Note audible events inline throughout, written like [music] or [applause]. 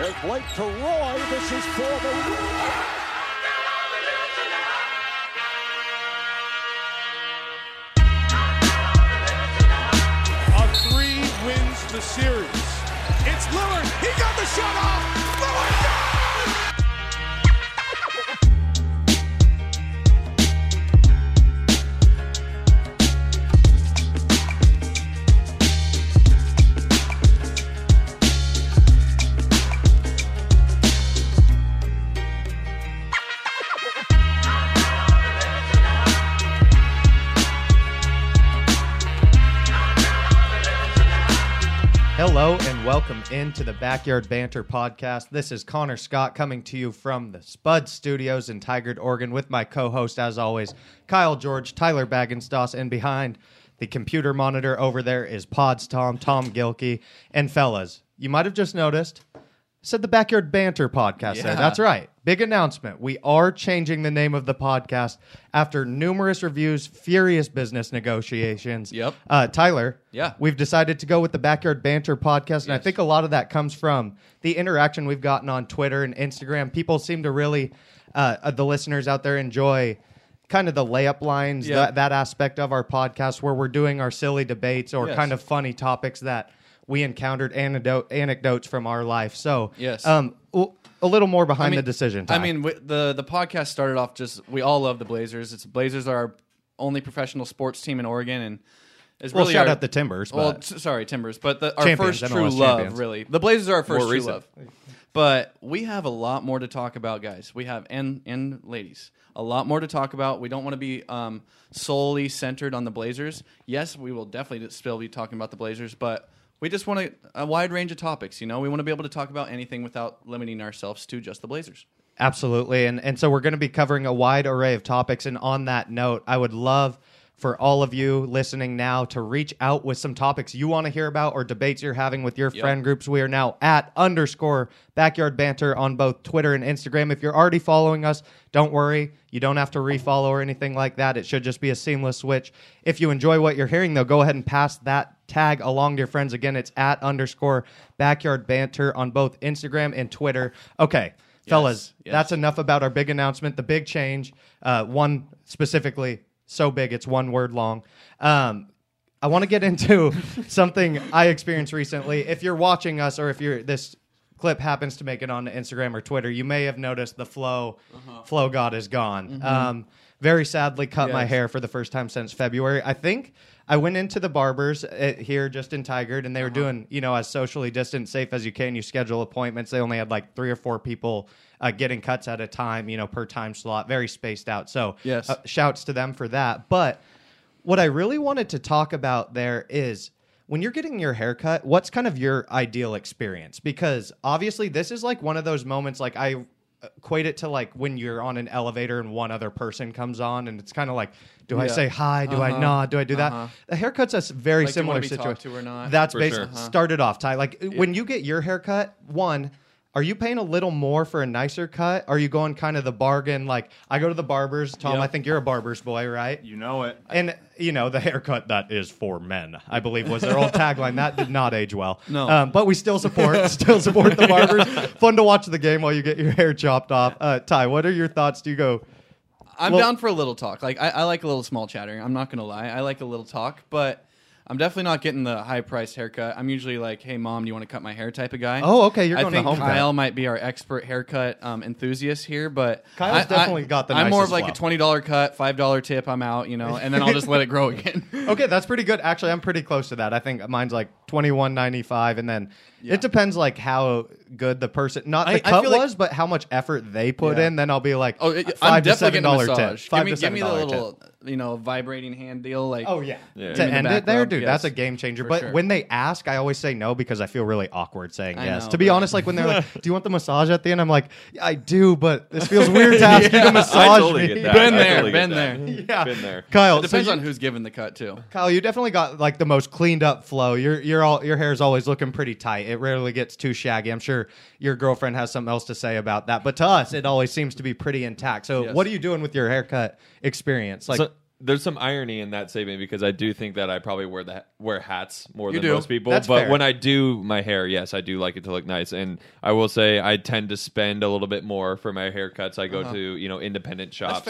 There's Blake to Roy. This is for the. A three wins the series. It's Lillard. He got the shot off. Lillard down. Welcome into the Backyard Banter podcast. This is Connor Scott coming to you from the Spud Studios in Tigard, Oregon, with my co-host, as always, Kyle George, Tyler Baggenstoss, and behind the computer monitor over there is Pods Tom, Tom Gilkey, and fellas. You might have just noticed said the Backyard Banter podcast there. Yeah. That's right. Big announcement. We are changing the name of the podcast after numerous reviews, furious business negotiations. Yep. Uh, Tyler. Yeah. We've decided to go with the Backyard Banter podcast, and I think a lot of that comes from the interaction we've gotten on Twitter and Instagram. People seem to really, uh, uh, the listeners out there enjoy kind of the layup lines, Yeah. that, that aspect of our podcast where we're doing our silly debates or Yes. kind of funny topics that we encountered anecdote, anecdotes from our life. So, Yes. um, w- a little more behind I mean- the decision. I mean, w- the the podcast started off just we all love the Blazers. It's Blazers are our only professional sports team in Oregon, and it's well, really shout our, out the Timbers. well, s- sorry, Timbers, but the, our Champions, first true MLS love, champions. really. The Blazers are our first true love. But we have a lot more to talk about, guys. We have and and ladies, a lot more to talk about. We don't want to be um, solely centered on the Blazers. Yes, we will definitely still be talking about the Blazers, but we just want a, a wide range of topics. You know, we want to be able to talk about anything without limiting ourselves to just the Blazers. Absolutely. And and so we're going to be covering a wide array of topics and on that note, I would love for all of you listening now to reach out with some topics you want to hear about or debates you're having with your Yep. friend groups. We are now at underscore backyard banter on both Twitter and Instagram. If you're already following us, don't worry. You don't have to refollow or anything like that. It should just be a seamless switch. If you enjoy what you're hearing, though, go ahead and pass that tag along to your friends. Again, it's at underscore backyard banter on both Instagram and Twitter. Okay. Fellas, yes. that's enough about our big announcement, the big change. Uh, one specifically, so big it's one word long. Um, I want to get into [laughs] something I experienced recently. If you're watching us, or if you're this clip happens to make it onto Instagram or Twitter, you may have noticed the flow flow god is gone. Um, very sadly, cut my hair for the first time since February. I think I went into the barbers uh, here just in Tigard, and they were doing you know as socially distant, safe as you can. You schedule appointments. They only had like three or four people uh, getting cuts at a time, you know, per time slot, very spaced out. So Yes. uh, shouts to them for that. But what I really wanted to talk about there is when you're getting your haircut, what's kind of your ideal experience? Because obviously, this is like one of those moments, like I equate it to like when you're on an elevator and one other person comes on, and it's kind of like, do I say hi? Do I Uh-huh. nod? Do I do that? Uh-huh. The haircut's a s- very Like, do you similar wanna situation. to or not? That's For basically sure. Uh-huh. started off, Ty. Like when you get your haircut, one. Are you paying a little more for a nicer cut? Are you going kind of the bargain? Like I go to the barbers, Tom. Yep. I think you're a barber's boy, right? You know it. And you know the haircut that is for men, I believe was their old tagline. That did not age well. No. um, but we still support, [laughs] still support the barbers. Fun to watch the game while you get your hair chopped off. Uh, Ty, what are your thoughts? Do you go? I'm Well- down for a little talk. Like I, I like a little small chatter. I'm not gonna lie. I like a little talk, but I'm definitely not getting the high priced haircut. I'm usually like, "Hey, mom, do you want to cut my hair?" type of guy. Oh, okay, you're I going to think home cut. Kyle might be our expert haircut um, enthusiast here, but Kyle's I- I- definitely got the I'm more of like a twenty dollar cut, five dollar tip. I'm out, you know, and then I'll just let it grow [laughs] again. Okay, that's pretty good. Actually, I'm pretty close to that. I think mine's like twenty one ninety five, and then Yeah. it depends like how good the person, not the I cut feel like- was, but how much effort they put Yeah. in. Then I'll be like, Oh, it, 5 I'm to seven getting a dollar massage. tip. Five Give me, to give me the $7 tip. little, you know, vibrating hand deal. Like, Oh yeah, Yeah. to Give the end it there, dude. yes. That's a game changer. For But sure. when they ask, I always say no because I feel really awkward saying I yes. know, to be honest, like when they're like, [laughs] "Do you want the massage at the end?" I'm like, yeah, "I do," but this feels weird to [laughs] ask you to massage totally me. Been there, totally been there. Yeah, Been there. Kyle. it depends so you, on who's giving the cut too. Kyle, you definitely got like the most cleaned up flow. Your your all your hair is always looking pretty tight. It rarely gets too shaggy. I'm sure your girlfriend has something else to say about that, but to us, it always seems to be pretty intact. So, Yes. what are you doing with your haircut experience? Like, so, there's some irony in that statement because I do think that I probably wear the wear hats more You than do. most people. That's but fair. when I do my hair, yes, I do like it to look nice. And I will say I tend to spend a little bit more for my haircuts. I go uh-huh. to you know independent shops.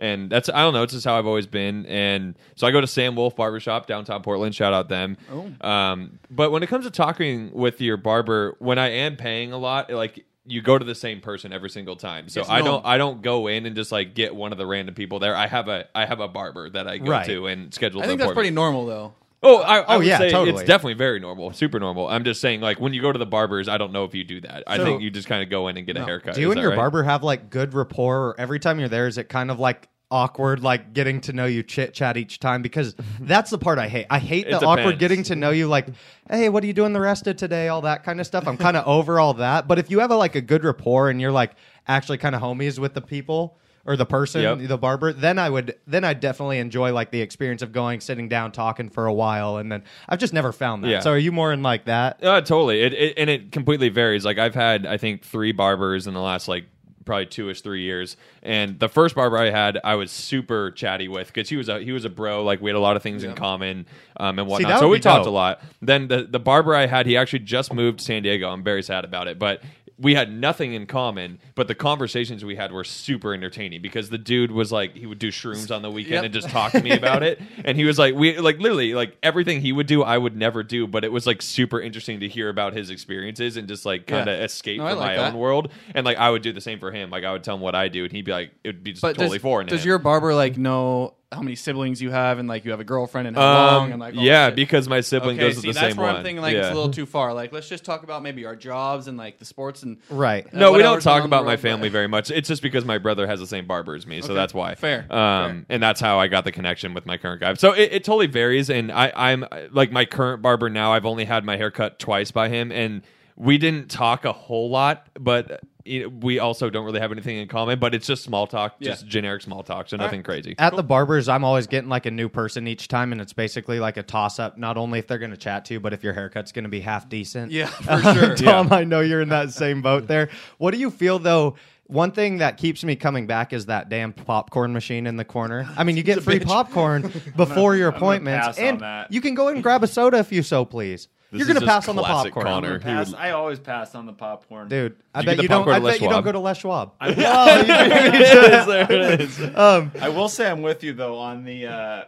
And that's I don't know. It's just how I've always been, and so I go to Sam Wolf Barbershop downtown Portland. Shout out them. Oh. Um, but when it comes to talking with your barber, when I am paying a lot, like you go to the same person every single time. So Yes, I don't I don't go in and just like get one of the random people there. I have a I have a barber that I go Right. to and schedule. I think that's appointment. pretty normal though. Oh, I, I Oh, would yeah, say totally. it's definitely very normal, super normal. I'm just saying, like when you go to the barbers, I don't know if you do that. I So- think you just kind of go in and get a haircut. Do you Is and that your right? barber have like good rapport? Or every time you're there, is it kind of like awkward, like getting to know you chit chat each time? Because [laughs] that's the part I hate. I hate the awkward depends. getting to know you, like, hey, what are you doing the rest of today? All that kind of stuff. I'm kind of over all that. But if you have a, like a good rapport and you're like actually kind of homies with the people or the person, Yep. the barber, then I would then I definitely enjoy like the experience of going, sitting down, talking for a while, and then I've just never found that. Yeah. So are you more in like that? Uh, totally. It, it and it completely varies. Like I've had, I think, three barbers in the last like probably two ish three years. And the first barber I had, I was super chatty with because he was a he was a bro. Like we had a lot of things in common um, and whatnot. that so we talked dope. a lot. Then the the barber I had, he actually just moved to San Diego. I'm very sad about it, but. We had nothing in common, but the conversations we had were super entertaining because the dude was like he would do shrooms on the weekend Yep. and just talk to me about it. [laughs] And he was like, we like literally like everything he would do, I would never do, but it was like super interesting to hear about his experiences and just like kind of Yeah. escape No, from like my that. own world. And like I would do the same for him. Like I would tell him what I do, and he'd be like, it would be just But totally does, foreign. does him. your barber like know how many siblings you have and like you have a girlfriend and how long um, and like all yeah, shit? because my sibling okay, goes to see, the that's same where one. I'm thinking like yeah. it's a little too [laughs] far. Like let's just talk about maybe our jobs and like the sports and Right. uh, no, we don't talk going on about my family but- very much. It's just because my brother has the same barber as me, so Okay. that's why. Fair. Um, and that's how I got the connection with my current guy. So it, it totally varies. And I, I'm like my current barber now. I've only had my hair cut twice by him, and we didn't talk a whole lot, but. It- We also don't really have anything in common, but it's just small talk, just Yeah. generic small talk, so nothing crazy. At the barbers, I'm always getting like a new person each time, and it's basically like a toss up. Not only if they're going to chat to you, but if your haircut's going to be half decent. Yeah, [laughs] for sure. [laughs] Tom, I know you're in that same boat there. What do you feel though? One thing that keeps me coming back is that damn popcorn machine in the corner. I mean, you get free popcorn [laughs] before your I'm gonna appointments, and you can go and grab a soda if you so please. This you're going to pass on the classic popcorn, Connor. I'm gonna pass- I always pass on the popcorn, dude. I You bet the you don't. popcorn I at Les bet you don't Schwab? go to Les Schwab. I, [laughs] [laughs] there it is. Um, I will say I'm with you though on the uh,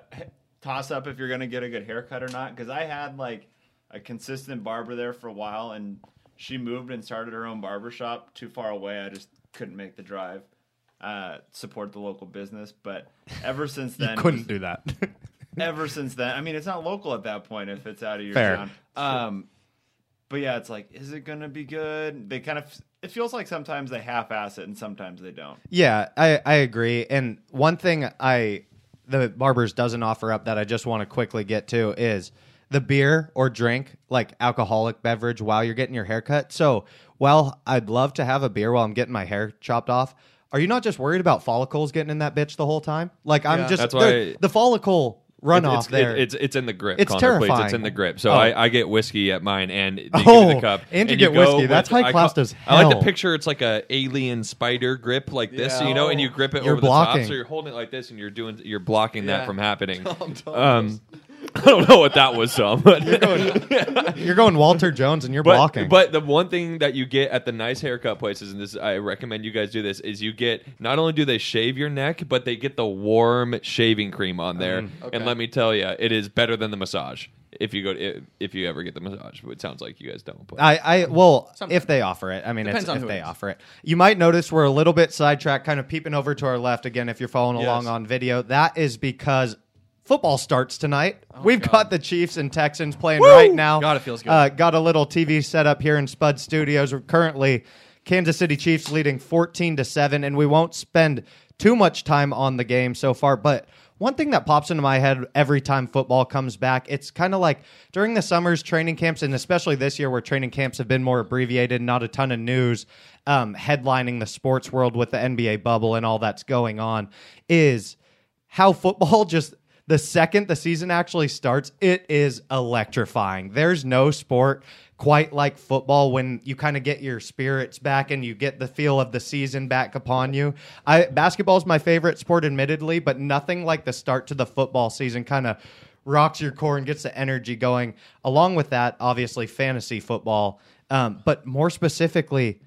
toss up if you're gonna get a good haircut or not because I had like a consistent barber there for a while and she moved and started her own barber shop too far away. I just couldn't make the drive. Uh, support the local business, but ever since [laughs] then, couldn't do that. ever since then. I mean, it's not local at that point if it's out of your Fair. town. Um, but yeah, it's like, is it gonna be good? They kind of. It feels like sometimes they half-ass it and sometimes they don't. Yeah, I, I agree. And one thing I the barbers doesn't offer up that I just want to quickly get to is the beer or drink, like alcoholic beverage while you're getting your hair cut. So while I'd love to have a beer while I'm getting my hair chopped off, are you not just worried about follicles getting in that bitch the whole time? Like I'm Yeah. just That's the- why- the follicle runoff it's, there. It, it's it's in the grip. It's Connor, please. It's in the grip. So Oh. I, I get whiskey at mine, and they give Oh, me the cup. and you you get go whiskey. with- That's high I class call- as I like hell. to picture it's like a alien spider grip like this, Yeah. you know, and you grip it You're over the top, so you're holding it like this, and you're doing you're blocking that from happening. [laughs] Tom Thomas. Um, [laughs] I don't know what that was, Tom. But [laughs] you're going Walter Jones and you're but, blocking. But the one thing that you get at the nice haircut places, and this I recommend you guys do this, is you get not only do they shave your neck, but they get the warm shaving cream on there. Mm. Okay. And let me tell you, it is better than the massage. If you go, if, if you ever get the massage, it sounds like you guys don't. But I, I well, Sometimes. if they offer it, I mean, Depends it's, on if who they it is. offer it. You might notice we're a little bit sidetracked, kind of peeping over to our left again. If you're following along on video, that is because football starts tonight. We've God. got the Chiefs and Texans playing right now. God, it feels good. Uh, got a little TV set up here in Spud Studios. We're currently Kansas City Chiefs leading 14 to seven, and we won't spend too much time on the game so far, but. One thing that pops into my head every time football comes back, it's kind of like during the summer's training camps, and especially this year where training camps have been more abbreviated, not a ton of news um, headlining the sports world with the NBA bubble and all that's going on, is how football [laughs] just the second the season actually starts, it is electrifying. There's no sport quite like football when you kind of get your spirits back and you get the feel of the season back upon you. I basketball is my favorite sport, admittedly, but nothing like the start to the football season kind of rocks your core and gets the energy going. Along with that, obviously, fantasy football, um, but more specifically,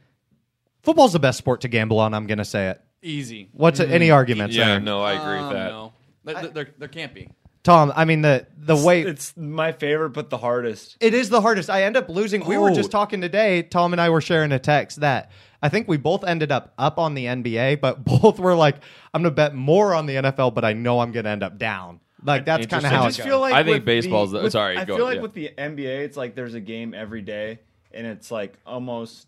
football's the best sport to gamble on. I'm going to say it. Easy. What's any arguments Yeah, there? no, I agree Um, with that. No, there, there, there can't be. Tom, I mean the the way It's my favorite, but the hardest. It is the hardest. I end up losing. We were Oh. just talking today. Tom and I were sharing a text that I think we both ended up up on the NBA, but [laughs] both were like, "I'm gonna bet more on the NFL, but I know I'm gonna end up down." Like that's kind of how I it just goes. feel like I think with baseball's the, the- with- sorry, I go- feel like yeah. with the NBA, it's like there's a game every day, and it's like almost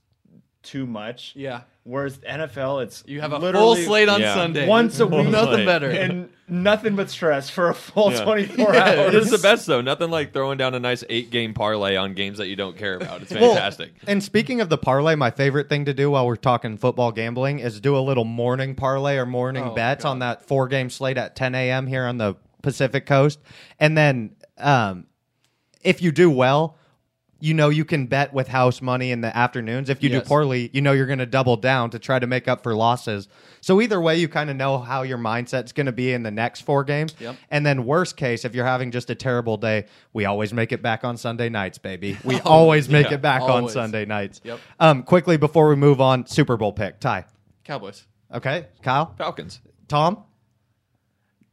too much. Yeah. Whereas NFL, it's You have a full slate on Yeah. Sunday. once a week, Nothing better. and nothing but stress for a full Yeah. 24 Yeah, hours. It's the best though. Nothing like throwing down a nice eight game parlay on games that you don't care about. It's Well, fantastic. and speaking of the parlay, my favorite thing to do while we're talking football gambling is do a little morning parlay or morning Oh, bets God. on that four game slate at 10 a.m. here on the Pacific Coast, and then um, if you do well. You know you can bet with house money in the afternoons. If you Yes. do poorly, you know you're going to double down to try to make up for losses. So either way, you kind of know how your mindset's going to be in the next four games. Yep. And then worst case, if you're having just a terrible day, we always make it back on Sunday nights, baby. We [laughs] always make yeah, it back on. Sunday nights. Yep. Um, quickly before we move on, Super Bowl pick, Ty. Cowboys. Okay, Kyle, Falcons. Tom.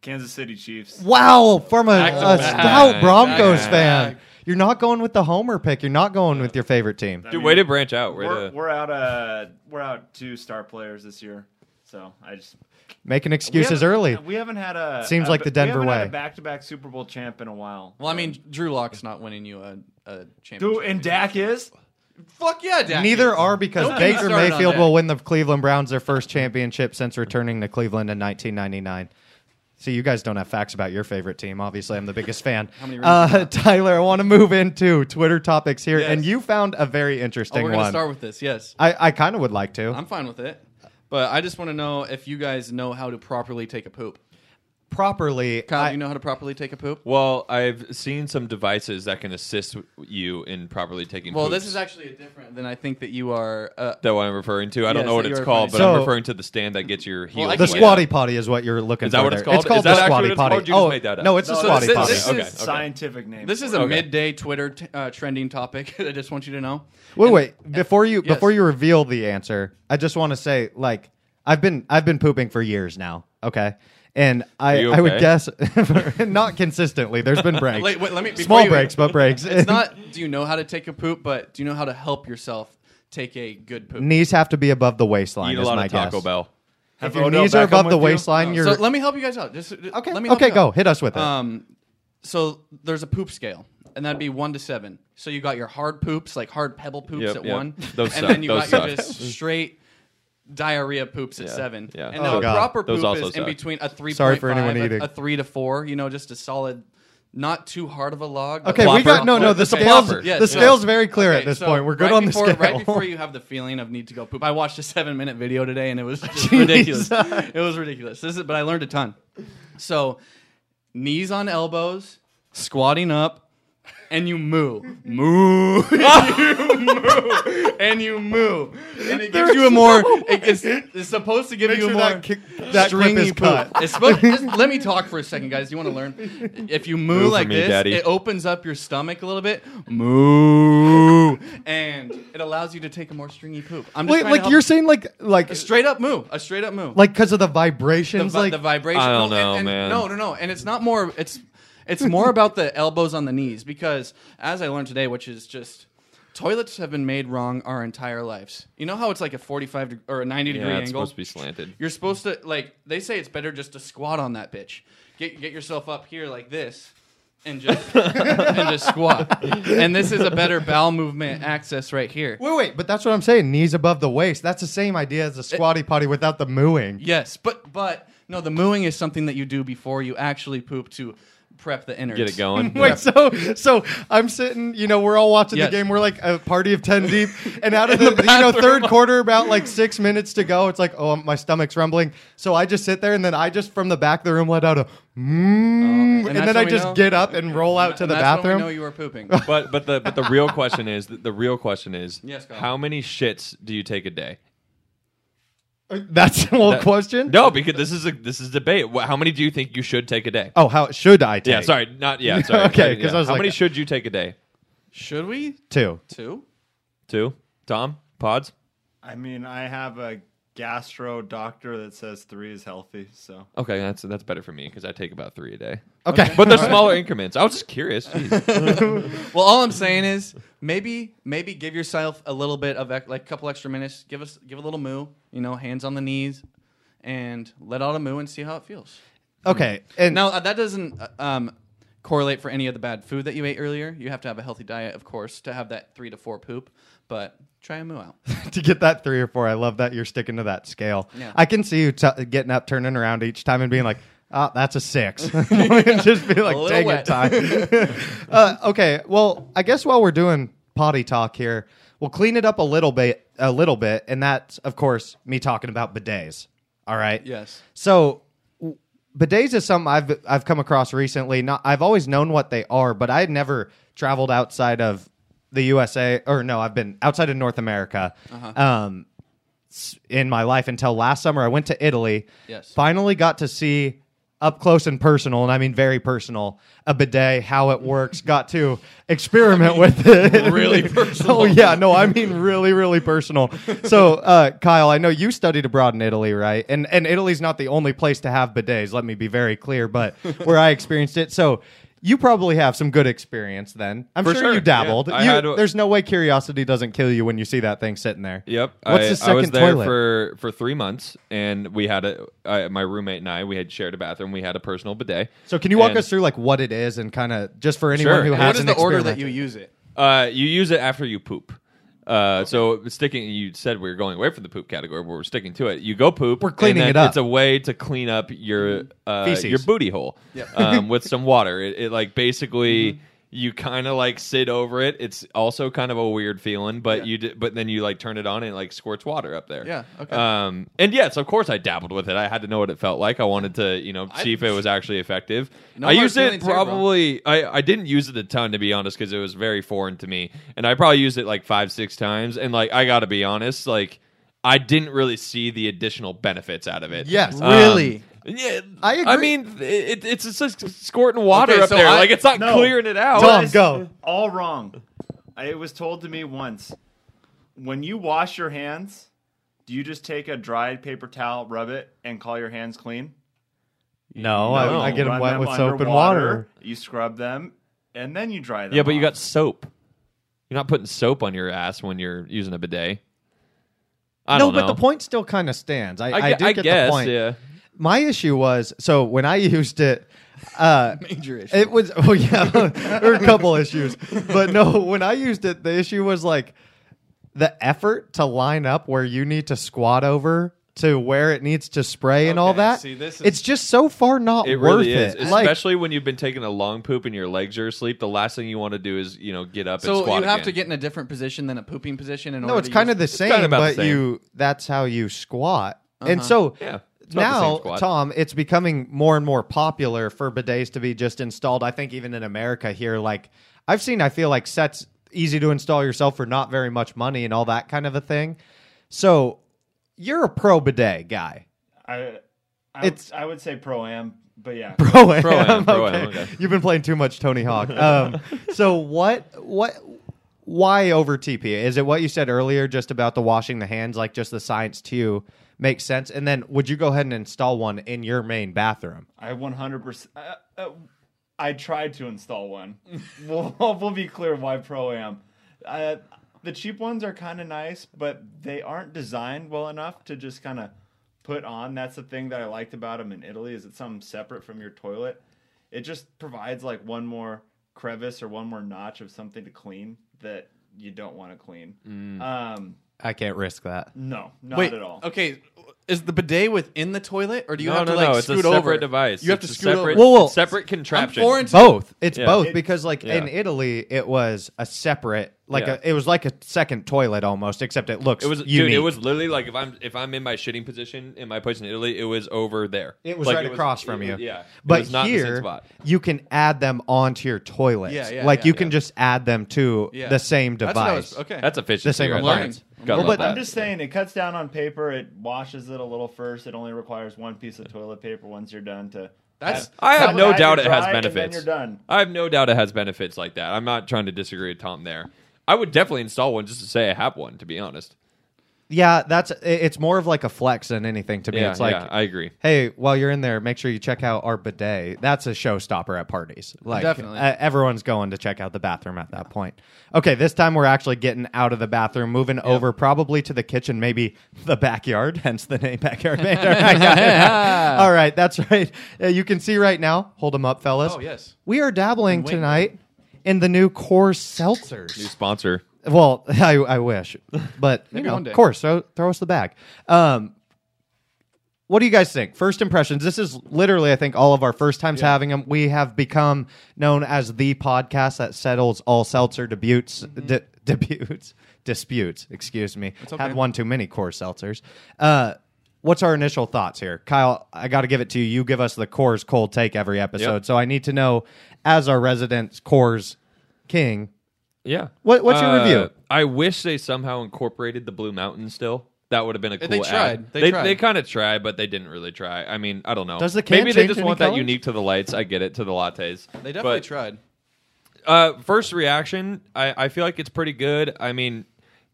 Kansas City Chiefs. Wow, from a, a stout Broncos Back fan, back. You're not going with the Homer pick. You're not going with your favorite team. I Dude, mean, way to branch out. Way We're, to, we're out. Uh, we're out two star players this year, so I just Making excuses haven't- early. We haven't had a Seems a- like the Denver we way. back-to-back Super Bowl champ in a while. Well, I mean, Drew Lock's not winning you a, a championship. Dude, and Dak is. Fuck yeah, Dak. Neither is. are because Don't Baker Mayfield will win the Cleveland Browns their first championship since returning to Cleveland in 1999. See, you guys don't have facts about your favorite team. Obviously, I'm the biggest [laughs] fan. How many Uh, Tyler, I want to move into Twitter topics here, Yes. and you found a very Oh, interesting we're gonna one. start with this. Yes, I, I kind of would like to. I'm fine with it. But I just want to know if you guys know how to properly take a poop. Properly, Kyle, I- do you know how to properly take a poop? well, I've seen some devices that can assist you in properly taking. Well, poops. this is actually a different than I think that you are. Uh, that what I'm referring to. I don't Yes, know what it's you're called, but referring I'm to. referring to the stand that gets your heels. I the can wet. squatty potty is what you're looking Is that for. what it's called? It's called Is that the squatty what it's potty. called? You just oh, made that up. no, it's a squatty this- potty. this Okay, is okay. Scientific name. this is a Okay. midday Twitter t- uh, trending topic. [laughs] I just want you to know. Wait, And- wait. Before you Yes. before you reveal the answer, I just want to say, like, I've been I've been pooping for years now. Okay, and I Are you I would guess [laughs] not consistently. There's been breaks, Wait, wait, let me small you- breaks, but breaks. It's [laughs] not. Do you know how to take a poop? But do you know how to help yourself take a good poop? knees have to be above the waistline. Eat a is lot my of Taco guess. Bell. If your Odell knees are above the with you? waistline, No, you're so let me help you guys out. Just okay. Let me okay, go out. hit us with it. Um, so there's a poop scale, and that'd be one to seven. So you got your hard poops, like hard pebble poops Yep, at yep. one, Those and suck. then you Those got your suck. just straight diarrhea poops at Yeah, seven. yeah. And Oh, now a God. proper Those poop also is in suck. between a three. Sorry for anyone eating. A, a three to four. You know, just a solid. Not too hard of a log. but okay, we plopper. got no, no. The It's a scales, plopper. Yes, the yes. scale's very clear Okay, at this so point. We're good right on the before, scale. Right before you have the feeling of need to go poop, I watched a seven minute video today and it was [laughs] just ridiculous. It was ridiculous. This is, but I learned a ton. So, knees on elbows, squatting up, and you moo, mm-hmm. moo, and you moo, and you moo, and it gives you a more. It, it's, it's supposed to give Make you a sure more that kick- that stringy is poop. cut. It's supposed, [laughs] just let me talk for a second, guys. You want to learn? If you moo Moo like me, this, Daddy. it opens up your stomach a little bit, [laughs] moo, and it allows you to take a more stringy poop. I'm just Wait, like you're saying, like like a straight up moo, a straight up moo, like because of the the, vibrations, vi- like the vibration. I don't no, and- know, and- man. No, no, no, and it's not more. It's it's more about the elbows on the knees because as I learned today, which is just. Toilets have been made wrong our entire lives. You know how it's like a 45 deg- or a 90 degree Yeah, it's angle? supposed to be slanted. You're supposed to like they say it's better just to squat on that bitch. Get get yourself up here like this and just [laughs] and just squat. And this is a better bowel movement access right here. Wait, wait, but that's what I'm saying. Knees above the waist. That's the same idea as a squatty potty without the mooing. Yes, but but no, the mooing is something that you do before you actually poop to prep the innards. Get it going. [laughs] Wait, so so I'm sitting, you know, we're all watching Yes. the game. We're like a party of ten deep, and out of [laughs] the, you know third quarter, about like six minutes to go, it's like, oh, my stomach's rumbling. So I just sit there, and then I just from the back of the room let out a, mm, and, that's then when I we just know- get up and roll out to And the that's When we bathroom. know you were pooping. But but the but the real question is the real question is [laughs] Yes, go how many shits do you take a day? That's the whole That- question. No, because this is a this is debate. Wh- How many do you think you should take a day? Oh, how should I take? Yeah, sorry, not yeah. Sorry. [laughs] Okay, Yeah. 'cause I was how like- many should you take a day? Should we? two. Two? Two. Tom pods. I mean, I have a gastro doctor that says three is healthy. So Okay, that's that's better for me because I take about three a day. Okay, But they're smaller increments. I was just curious. Jeez. [laughs] Well, all I'm saying is maybe maybe give yourself a little bit of ec- like a couple extra minutes. Give us give a little moo. You know, hands on the knees, and let out a moo and see how it feels. okay, and Now uh, that doesn't uh, um, correlate for any of the bad food that you ate earlier. You have to have a healthy diet, of course, to have that three to four poop. But try a moo out. [laughs] to get that three or four, I love that you're sticking to that scale. Yeah. I can see you t- getting up, turning around each time, and being like, "Oh, that's a six. [laughs] just be like, "Take it, time." [laughs] uh, okay, well, I guess while we're doing potty talk here, we'll clean it up a little bit, a little bit, and that's of course me talking about bidets. All right. Yes. So w- bidets is something I've I've come across recently. Not I've always known what they are, but I had never traveled outside of the USA or no, I've been outside of North America. Uh-huh. Um, in my life until last summer, I went to Italy. Yes. Finally got to see up close and personal, and I mean very personal, a bidet, how it works. [laughs] Got to experiment with it. really [laughs] personal. oh yeah, no, I mean really, really personal. So, uh, Kyle, I know you studied abroad in Italy, right? And and Italy's not the only place to have bidets. Let me be very clear, but where I experienced it, so. You probably have some good experience then. I'm sure, sure, you dabbled. yeah. You- had a- there's no way curiosity doesn't kill you when you see that thing sitting there. Yep. What's I, the I was second there toilet? for for three months, and we had a I, my roommate and I we had shared a bathroom. We had a personal bidet. So can you walk And- us through like what it is and kind of just for anyone Sure. who What What hasn't is the order that you use it? Uh, you use it after you poop. Uh, so sticking, you said we were going away from the poop category, but we're sticking to it. You go poop. We're cleaning it up. It's a way to clean up your uh, your booty hole um, [laughs] with some water. It, it like basically. Mm-hmm. You kind of like sit over it. It's also kind of a weird feeling, but you d- but then you like turn it on and it like squirts water up there. Yeah, okay. Um, and yes, of course I dabbled with it. I had to know what it felt like. I wanted to, you know, see if it was actually effective. No I used it feelings here, probably I, I didn't use it a ton to be honest because it was very foreign to me and i probably used it like five six times and like i gotta be honest like i didn't really see the additional benefits out of it Yes. Um, Really? Yeah I i mean it, it's just squirting water Okay, up so there I- like it's not No. clearing it out Tom, go. [laughs] All wrong. I, it was told to me once. When you wash your hands, do you just take a dried paper towel, rub it, and call your hands clean? No, No. I, I get them Run wet with soap and underwater, water. You scrub them, and then you dry them. yeah but you off. got soap you're not putting soap on your ass when you're using a bidet i no, don't know but the point still kind of stands. I, I, I, gue- do I get guess the point. yeah My issue was so when I [laughs] used it, uh, Major issue. it was oh yeah, [laughs] there were a couple issues, but no, when I used it, the issue was like the effort to line up where you need to squat over to where it needs to spray and all that. see, this is- it's just so far not It worth really is, it. Like, especially when you've been taking a long poop and your legs are asleep. The last thing you want to do is you know get up and So you have again. to get in a different position than a pooping position. In no, order it's to kind use- of the same, kinda about the but same. you that's how you squat. And Uh-huh. so Yeah, it's about the same now. Tom, it's becoming more and more popular for bidets to be just installed. I think even in America here, like I've seen, I feel like sets easy to install yourself for not very much money and all that kind of a thing. So you're a pro bidet guy. I, I, It's- would, I would say pro am, but yeah. Pro am. Pro-am, pro-am, [laughs] okay. okay. You've been playing too much Tony Hawk. [laughs] Um, so what what why over TP? Is it what you said earlier just about the washing the hands, like just the science to you makes sense? And then would you go ahead and install one in your main bathroom? I 100%. Uh, uh, I tried to install one. [laughs] we'll, we'll be clear why pro am. Uh, the cheap ones are kind of nice, but they aren't designed well enough to just kind of put on. That's the thing that I liked about them in Italy is it's something separate from your toilet. It just provides like one more crevice or one more notch of something to clean that you don't want to clean. Um, I can't risk that. no, not Wait, at all. okay. Is the bidet within the toilet, or do you no, have no, to like no. It's scoot a separate over? device. You have It's to scoot separate, over. Whoa, whoa. separate contraption. I'm foreign to both. It's Yeah. both It- because like yeah. in Italy it was a separate like Yeah. a, it was like a second toilet almost except it looks It was unique. dude. It was literally like if I'm if I'm in my shitting position in my place in Italy, it was over there. It was Like, right across from it you. was- yeah, It But was not in the same here, spot. you can add them onto your toilet. Yeah, yeah, like yeah, you yeah. can just add them to the same That's what I device. was- okay, That's efficient. The same right appliance. Well, but that. I'm just saying, it cuts down on paper. It washes it a little first. It only requires one piece of toilet paper once you're done to. That's- I have no doubt it has dry, and then benefits. you're done. I have no doubt it has benefits like that. I'm not trying to disagree with Tom there. I would definitely install one just to say I have one. To be honest, Yeah, that's it- it's more of like a flex than anything to me. yeah, it's like yeah, I agree. hey, while you're in there, make sure you check out our bidet. That's a showstopper at parties. Like Definitely. uh, everyone's going to check out the bathroom at that point. Okay, this time we're actually getting out of the bathroom, moving over probably to the kitchen, maybe the backyard. [laughs] Hence the name backyard banter. I got it. All right, that's right. Uh, you can see right now. Hold them up, fellas. Oh, yes. We are dabbling tonight in the new Coors seltzers. New sponsor. Well, [laughs] I, I wish, but you Maybe know, one day. of course, throw, throw us the bag. Um, what do you guys think? First impressions. This is literally, I think, all of our first times having them. We have become known as the podcast that settles all seltzer debuts, di- [laughs] debuts, disputes. Excuse me. okay. Had one too many Coors seltzers. Uh, what's our initial thoughts here, Kyle? I got to give it to you. You give us the Coors cold take every episode, so I need to know, as our resident Coors king, Yeah. What- what's your Uh, review? I wish they somehow incorporated the Blue Mountain still. That would have been a cool They tried. ad. They they, tried. kind of tried, but they didn't really try. I mean, I don't know. Does the can Maybe they change just any want that colors? unique to the lights. I get it to the lattes. They definitely But, tried. Uh, first reaction, I, I feel like it's pretty good. I mean,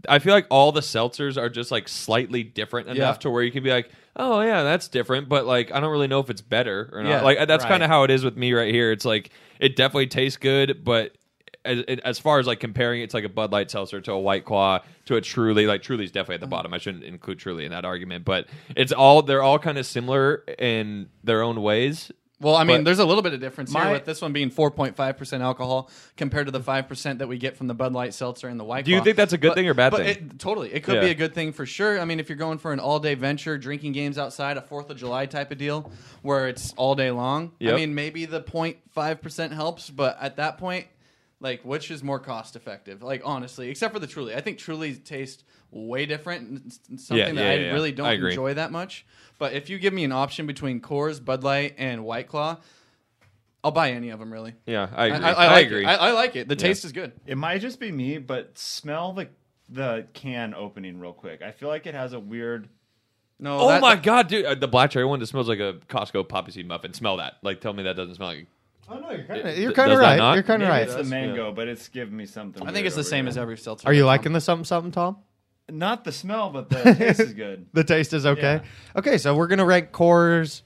I feel like all the seltzers are just like slightly different enough Yeah. to where you can be like, oh yeah, that's different, but like I don't really know if it's better or not. Yeah, like that's right. kind of how it is with me right here. It's like it definitely tastes good, but as, as far as like comparing it to like a Bud Light seltzer to a White Claw to a Truly, like Truly's definitely at the mm-hmm. bottom. I shouldn't include Truly in that argument, but it's all they're all kind of similar in their own ways. Well, I mean, But- there's a little bit of difference My- here with this one being 4.5% alcohol compared to the 5% that we get from the Bud Light Seltzer and the White Do you Claw. think that's a good But- thing or bad but thing? It, totally. It could Yeah. be a good thing for sure. I mean, if you're going for an all day venture, drinking games outside, a 4th of July type of deal where it's all day long, Yep. I mean, maybe the 0.5% helps, but at that point, like, which is more cost effective? Like, honestly, except for the Truly. I think Truly tastes way different. and it's- it's Something Yeah, that yeah, I yeah. really don't I enjoy that much. But if you give me an option between Coors, Bud Light, and White Claw, I'll buy any of them. Really, Yeah, I agree. I, I, like agree. It. I, I like it. The taste is good. It might just be me, but smell the the can opening real quick. I feel like it has a weird. No, Oh that- my god, dude! Uh, the black cherry one just smells like a Costco poppy seed muffin. Smell that? Like, tell me that doesn't smell like. Oh no, you're kinda- You're of kinda right. not? You're kind of Maybe right. it's the mango, but it's giving me something. I think weird it's the over same here. as every seltzer. Are you liking the something something, Tom? Not the smell, but the [laughs] taste is good. The taste is okay. Okay, so we're gonna rank Coors.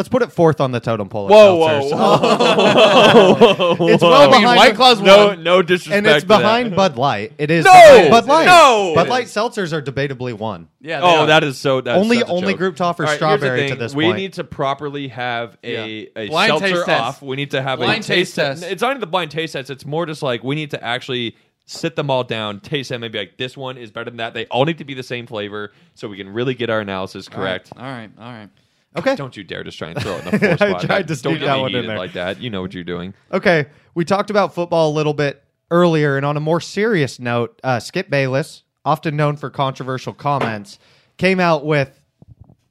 Let's put it fourth on the totem pole. of Whoa, seltzers. whoa, [laughs] It's whoa. well I mean, behind White Claw's no, one. no disrespect. and it's to that. behind Bud Light. It is No! behind Bud Light. No! Bud It Light seltzers are debatably one. Yeah. Oh, are. that is so. That's Only- such a only joke. group to offer All right, here's the strawberry to thing. this we point. need to properly have a, Yeah. a Blind seltzer taste test. off. We need to have Blind a taste test. It's not even the blind taste test. It's more just like we need to actually sit them all down, taste them, and be like, this one is better than that. They all need to be the same flavor, so we can really get our analysis All right, correct. All right. All right. Okay. Don't you dare just try and throw it in [laughs] the fourth I tried to Don't get that one in heated there. like that. You know what you're doing. Okay, we talked about football a little bit earlier, and on a more serious note, uh, Skip Bayless, often known for controversial comments, came out with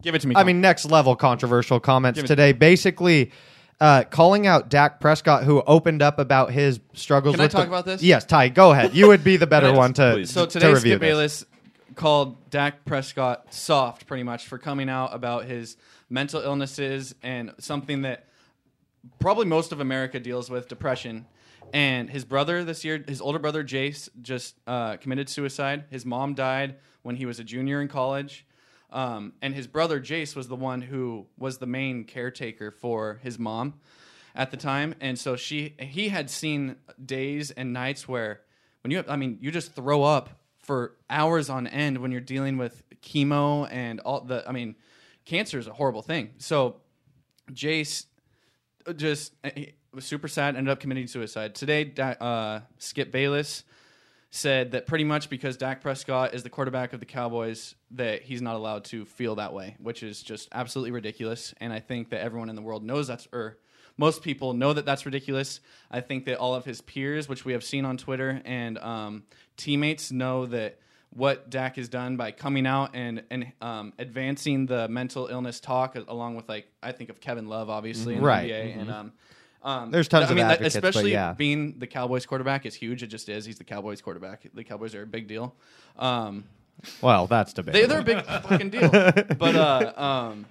Give it to me. I mean, next level controversial comments Give it- today. Basically, uh, calling out Dak Prescott, who opened up about his struggles. Can I with talk the- about this? Yes, Ty, go ahead. You would be the better [laughs] one to please. So to today, review Skip this. Bayless called Dak Prescott soft, pretty much, for coming out about his mental illnesses and something that probably most of America deals with depression. And his brother this year, his older brother Jace, just uh, committed suicide. His mom died when he was a junior in college. Um, and his brother Jace was the one who was the main caretaker for his mom at the time. And so she, he had seen days and nights where, when you, I mean, you just throw up for hours on end when you're dealing with chemo and all the, I mean, cancer is a horrible thing. So Jace just he was super sad, ended up committing suicide. Today, uh, Skip Bayless said that pretty much because Dak Prescott is the quarterback of the Cowboys, that he's not allowed to feel that way, which is just absolutely ridiculous. And I think that everyone in the world knows that's, or most people know that that's ridiculous. I think that all of his peers, which we have seen on Twitter, and um, teammates know that what Dak has done by coming out and and um, advancing the mental illness talk, along with like I think of Kevin Love, obviously in Right. the NBA, and um, um, There's tons of I mean, that- especially yeah. being the Cowboys quarterback is huge. It just is. He's the Cowboys quarterback. The Cowboys are a big deal. Um, Well, that's they, debatable. they're a big fucking deal. [laughs] But uh, um,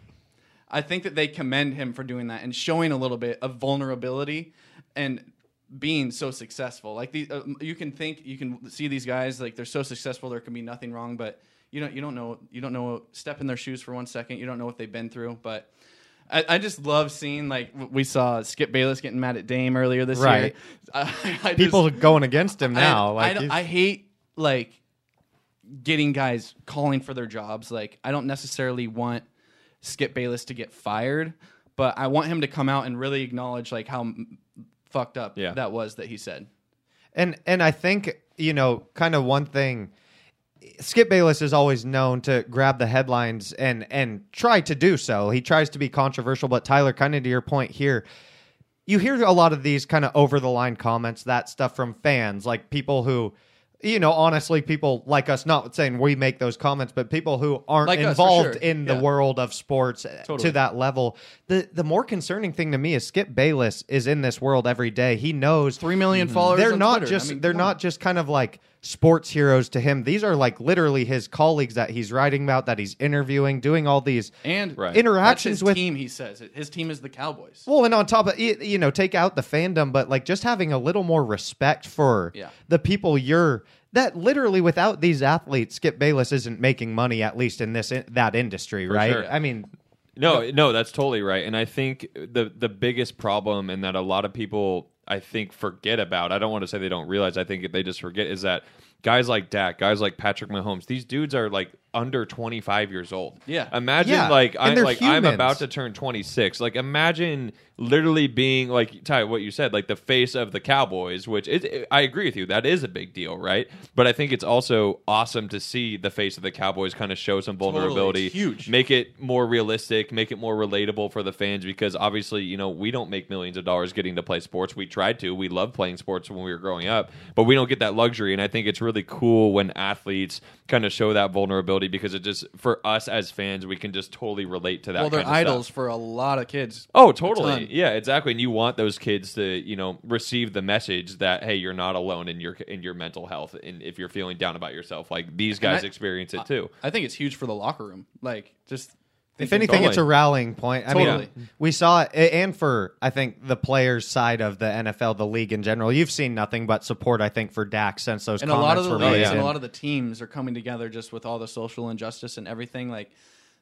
I think that they commend him for doing that and showing a little bit of vulnerability and being so successful. Like the, uh, you can think, you can see these guys like they're so successful. There can be nothing wrong, but you don't, you don't know, you don't know. Step in their shoes for one second. You don't know what they've been through, but. I, I just love seeing like we saw Skip Bayless getting mad at Dame earlier this Right. year. [laughs] I, I just- People going against him now. I, like I, I hate like getting guys calling for their jobs. Like I don't necessarily want Skip Bayless to get fired, but I want him to come out and really acknowledge like how fucked up Yeah. that was that he said. And and I think you know, kind of one thing. Skip Bayless is always known to grab the headlines and and try to do so. He tries to be controversial, but Tyler, kind of to your point here, you hear a lot of these kind of over the line comments, that stuff from fans, like people who, you know, honestly, people like us, not saying we make those comments, but people who aren't Like us, involved sure. in the Yeah. world of sports uh, to that level. The the more concerning thing to me is Skip Bayless is in this world every day. He knows Three million followers. they're on not Twitter. just I mean, they're not on. just kind of like sports heroes to him. These are like literally his colleagues that he's writing about, that he's interviewing, doing all these and Right. that's interactions his with. team. He says his team is the Cowboys. Well, and on top of you know, take out the fandom, but like just having a little more respect for Yeah. the people you're. That literally, without these athletes, Skip Bayless isn't making money, at least in this in, that industry, right? sure. I mean, No, no, that's totally right. And I think the the biggest problem and that a lot of people I think forget about, I don't want to say they don't realize, I think they just forget is that guys like Dak, guys like Patrick Mahomes, these dudes are like under 25 years old. Yeah. Imagine Yeah, like and I they're like I'm humans. about to turn 26. Like imagine literally being like Ty what you said, like the face of the Cowboys, which is I agree with you. That is a big deal, right? But I think it's also awesome to see the face of the Cowboys kind of show some Totally. vulnerability. It's huge. Make it more realistic, make it more relatable for the fans because obviously, you know, we don't make millions of dollars getting to play sports. We tried to. We loved playing sports when we were growing up, but we don't get that luxury. And I think it's really cool when athletes kind of show that vulnerability because it just, for us as fans, we can just totally relate to that. well, they're idols Stuff. for a lot of kids. Oh, totally. Yeah, exactly. And you want those kids to, you know, receive the message that hey, you're not alone in your in your mental health, and if you're feeling down about yourself, like these guys I- experience it too. I think it's huge for the locker room. Like just If anything, Totally. it's a rallying point. I Totally. mean, we saw it, and for I think the players' side of the NFL, the league in general, you've seen nothing but support. I think for Dak since those and a lot of comments the were leagues made. and a lot of the teams are coming together just with all the social injustice and everything. Like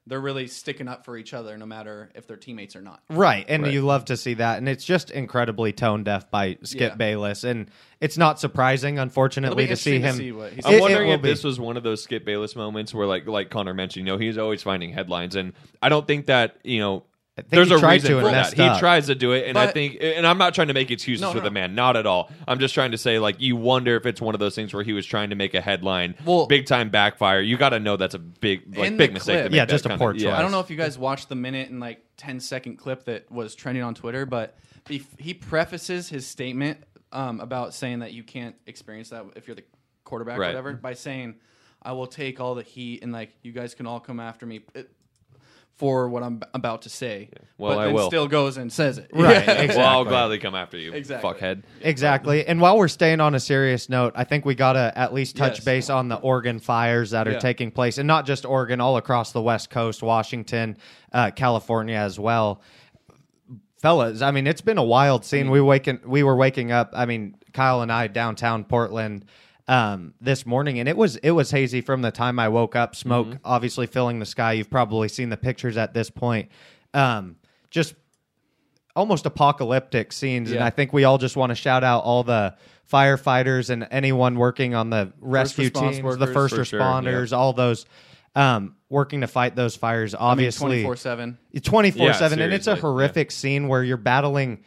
they're really sticking up for each other, no matter if they're teammates or not. Right, and Right. you love to see that, and it's just incredibly tone deaf by Skip Yeah. Bayless, and it's not surprising, unfortunately, to see him. to see what I'm It- it wondering will if be. this was one of those Skip Bayless moments where, like, like Connor mentioned, you know, he's always finding headlines, and I don't think that you know. Think There's he a tried reason to and for that. messed He up. tries to do it, and I But- think, and I'm not trying to make excuses No, for no. the man, not at all. I'm just trying to say, like, you wonder if it's one of those things where he was trying to make a headline, Well- big time backfire. You got to know that's a big, like, In big the mistake. clip- to make Yeah, that just a kinda- poor yeah. choice. I don't know if you guys watched the minute and like 10 second clip that was trending on Twitter, but he, he prefaces his statement um, about saying that you can't experience that if you're the quarterback Right. or whatever by saying, I will take all the heat and like you guys can all come after me uh, for what I'm about to say. Well, but I then will. still goes and says it. [laughs] Right, Yeah. exactly. Well, I'll gladly come after you, Exactly. fuckhead. Exactly. And while we're staying on a serious note, I think we got to at least touch Yes. base on the Oregon fires that are Yeah. taking place, and not just Oregon, all across the West Coast, Washington, uh, California as well. Fellas, I mean, it's been a wild scene. we waking, we were waking up. I mean, Kyle and I downtown Portland um, this morning, and it was it was hazy from the time I woke up. Smoke Mm-hmm. obviously filling the sky. You've probably seen the pictures at this point. Um, just almost apocalyptic scenes and i think we all just want to shout out all the firefighters and anyone working on the rescue teams the first for sure, responders all those um, working to fight those fires obviously 24 7. 24-7 and it's a horrific scene where you're battling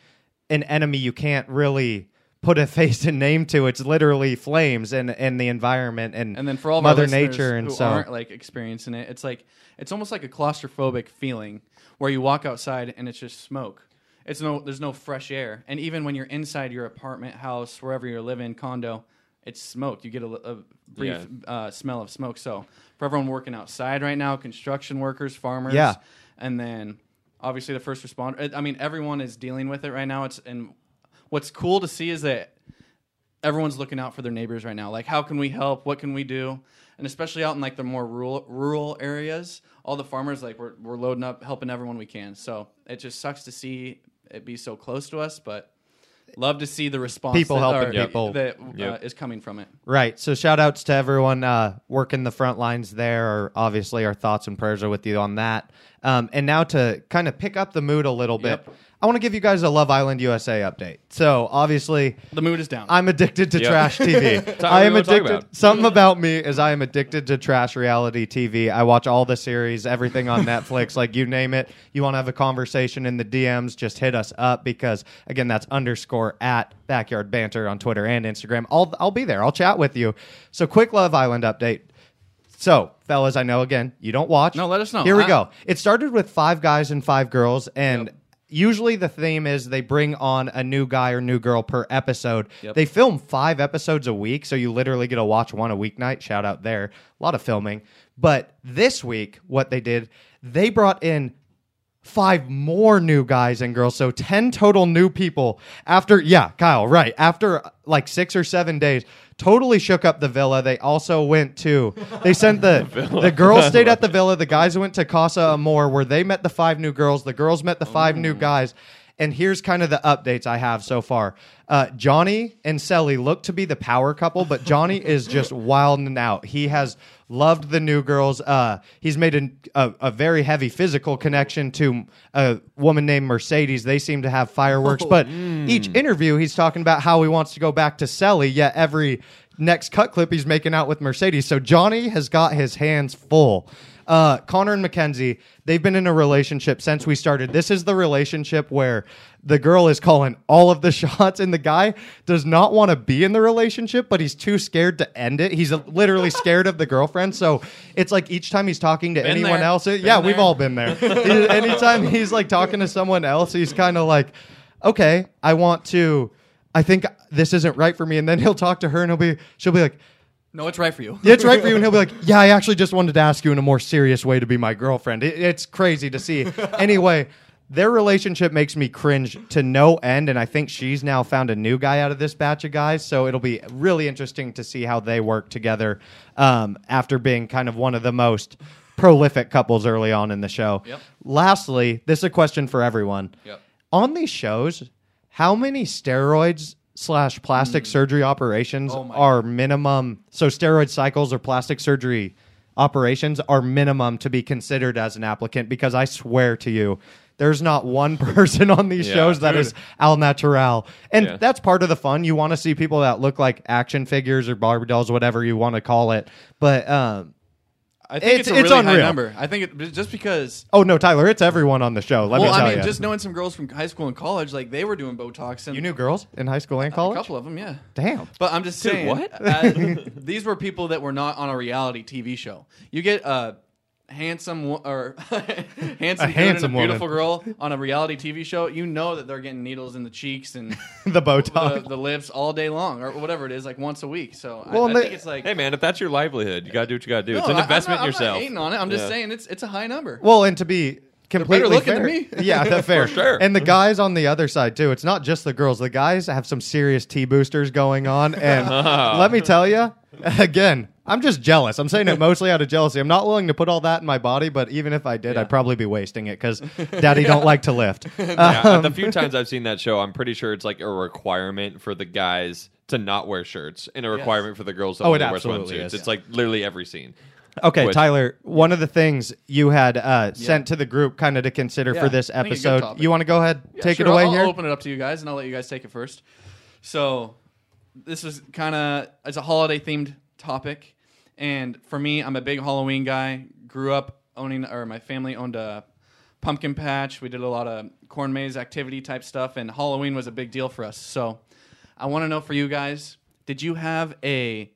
an enemy you can't really put a [laughs] face and name to. It's literally flames and and the environment and And then for all Mother Nature and who so aren't like experiencing it, it's like it's almost like a claustrophobic feeling where you walk outside and it's just smoke. It's no there's no fresh air, and even when you're inside your apartment, house, wherever you're living, condo, it's smoke. You get a, a brief uh, smell of smoke. So for everyone working outside right now, construction workers, farmers, Yeah. and then obviously the first responder. I mean, everyone is dealing with it right now. It's and what's cool to see is that everyone's looking out for their neighbors right now. Like, how can we help? What can we do? And especially out in like the more rural rural areas, all the farmers like we're we're loading up, helping everyone we can. So it just sucks to see it be so close to us, but love to see the response People that, helping or, people. that uh, Yep. is coming from it. Right. So shout outs to everyone uh, working the front lines there. Or obviously, our thoughts and prayers are with you on that. Um, and now to kind of pick up the mood a little bit, Yep. I want to give you guys a Love Island USA update. So obviously, The mood is down. I'm addicted to Yep. trash [laughs] TV. what I we am wanna talk addicted. about. Something about me is I am addicted to trash reality TV. I watch all the series, everything on [laughs] Netflix, like you name it. You want to have a conversation in the DMs, just hit us up because again, that's underscore at backyard banter on Twitter and Instagram. I'll I'll be there. I'll chat with you. So quick Love Island update. So, fellas, I know again you don't watch. No, let us know. Here we I- go. It started with five guys and five girls, and Yep. Usually the theme is they bring on a new guy or new girl per episode. Yep. They film five episodes a week, so you literally get to watch one a weeknight. Shout out there. A lot of filming. But this week, what they did, they brought in five more new guys and girls. So 10 total new people after, yeah, Kyle, right. After uh, like six or seven days, totally shook up the villa. They also went to, they sent the, [laughs] the girls stayed at the villa. The guys went to Casa Amor where they met the five new girls. The girls met the five new guys. And here's kind of the updates I have so far. Uh, Johnny and Cely look to be the power couple, but Johnny is just wilding out. He has loved the new girls. Uh, he's made a, a, a very heavy physical connection to a woman named Mercedes. They seem to have fireworks, but each interview he's talking about how he wants to go back to Cely. Yet every next cut clip he's making out with Mercedes. So Johnny has got his hands full. Uh, Connor and Mackenzie, they've been in a relationship since we started. This is the relationship where the girl is calling all of the [laughs] shots, and the guy does not want to be in the relationship, but he's too scared to end it. He's literally scared of the girlfriend. So it's like each time he's talking to Been anyone there. else, it- yeah, we've all been there. Anytime he's like talking to someone else, he's kind of like, okay, I want to. I think this isn't right for me, and then he'll talk to her, and he'll be, she'll be like, no, it's right for you. yeah, it's right for you. And he'll be like, [laughs] yeah, I actually just wanted to ask you in a more serious way to be my girlfriend. It, it's crazy to see. [laughs] anyway, their relationship makes me cringe to no end. And I think she's now found a new guy out of this batch of guys. So it'll be really interesting to see how they work together um, after being kind of one of the most prolific couples early on in the show. Yep. Lastly, this is a question for everyone. Yep. On these shows, how many steroids slash plastic surgery operations. Oh are minimum? So steroid cycles or plastic surgery operations are minimum to be considered as an applicant because I swear to you, there's not one [laughs] person on these Yeah. shows that is al natural. And Yeah. that's part of the fun. You want to see people that look like action figures or Barbie dolls, whatever you want to call it. But um, I think It's- it's, a it's really high unreal. number. I think it just because oh no, Tyler, it's everyone on the show. Let well, me tell I mean, you. just knowing some girls from high school and college, like they were doing Botox and you knew girls in high school and college. a couple of them, yeah. Damn. But I'm just saying, what? uh, [laughs] these were people that were not on a reality TV show. You get a handsome or [laughs] handsome, dude handsome and a beautiful woman. girl on a reality TV show. You know that they're getting needles in the cheeks and [laughs] the the, Botox. the lips all day long or whatever it is, like once a week. So Well, I, and they- think it's like. Hey man, if that's your livelihood, you gotta do what you gotta do. no, it's an I- I'm investment not- in yourself. I'm not hating on it. I'm just Yeah. saying it's it's a high number. Well, and to be completely looking fair, than me. [laughs] yeah, that's fair. For sure. And the guys on the other side too. It's not just the girls. The guys have some serious T boosters going on, and let me tell you, again, I'm just jealous. I'm saying it [laughs] mostly out of jealousy. I'm not willing to put all that in my body, but even if I did, Yeah. I'd probably be wasting it because [laughs] [laughs] Daddy don't like to lift. yeah, Um, the few times I've seen that show, I'm pretty sure it's like a requirement for the guys to not wear shirts and a requirement for the girls to Oh, only wear absolutely swimsuits. is. It's like literally every scene. Okay, Which- Tyler, one of the things you had uh, sent to the group kind of to consider Yeah, for this I think a good episode. You want to go ahead, Yeah, take sure. it away I'll, here? I'll open it up to you guys, and I'll let you guys take it first. So, this is kind of it's a holiday themed topic, and for me, I'm a big Halloween guy. Grew up owning, or my family owned a pumpkin patch. We did a lot of corn maze activity type stuff, and Halloween was a big deal for us. So, I want to know for you guys, did you have a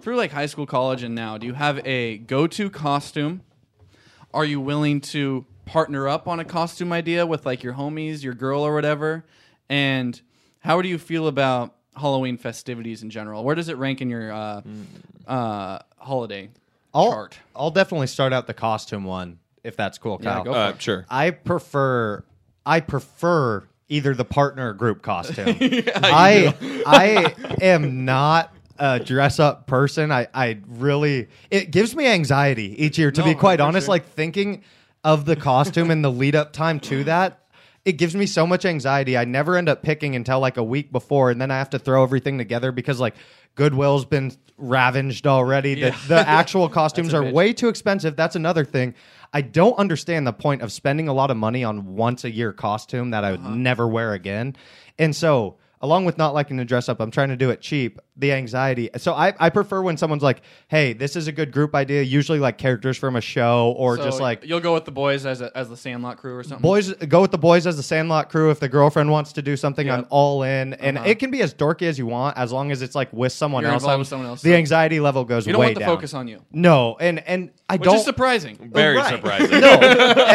through like high school, college, and now, do you have a go-to costume? Are you willing to partner up on a costume idea with like your homies, your girl, or whatever? And how do you feel about Halloween festivities in general? Where does it rank in your uh, uh, holiday I'll, chart? I'll definitely start out the costume one if that's cool, Yeah, Kyle. go for Uh, it. sure. I prefer I prefer either the partner or group costume. [laughs] I I am not a dress up person. I I really it gives me anxiety each year to No, be quite for honest sure. like thinking of the costume and the lead up time to that. It gives me so much anxiety. I never end up picking until like a week before and then I have to throw everything together because like Goodwill's been ravaged already. Yeah. The, the [laughs] actual costumes are bitch. way too expensive. That's another thing. I don't understand the point of spending a lot of money on once a year costume that I would uh-huh. never wear again. And so, along with not liking to dress up, I'm trying to do it cheap. The anxiety. So I, I prefer when someone's like, "Hey, this is a good group idea." Usually like characters from a show or So just like you'll go with the boys as a, as the Sandlot crew or something. boys go with the boys as the Sandlot crew. If the girlfriend wants to do something, Yep. I'm all in, and Uh-huh. it can be as dorky as you want as long as it's like with someone You're else. involved I'm- with someone else, The so- anxiety level goes you don't way want the down. focus on you, No, and and I which don't. is surprising. Very Right. surprising. [laughs] No, [laughs]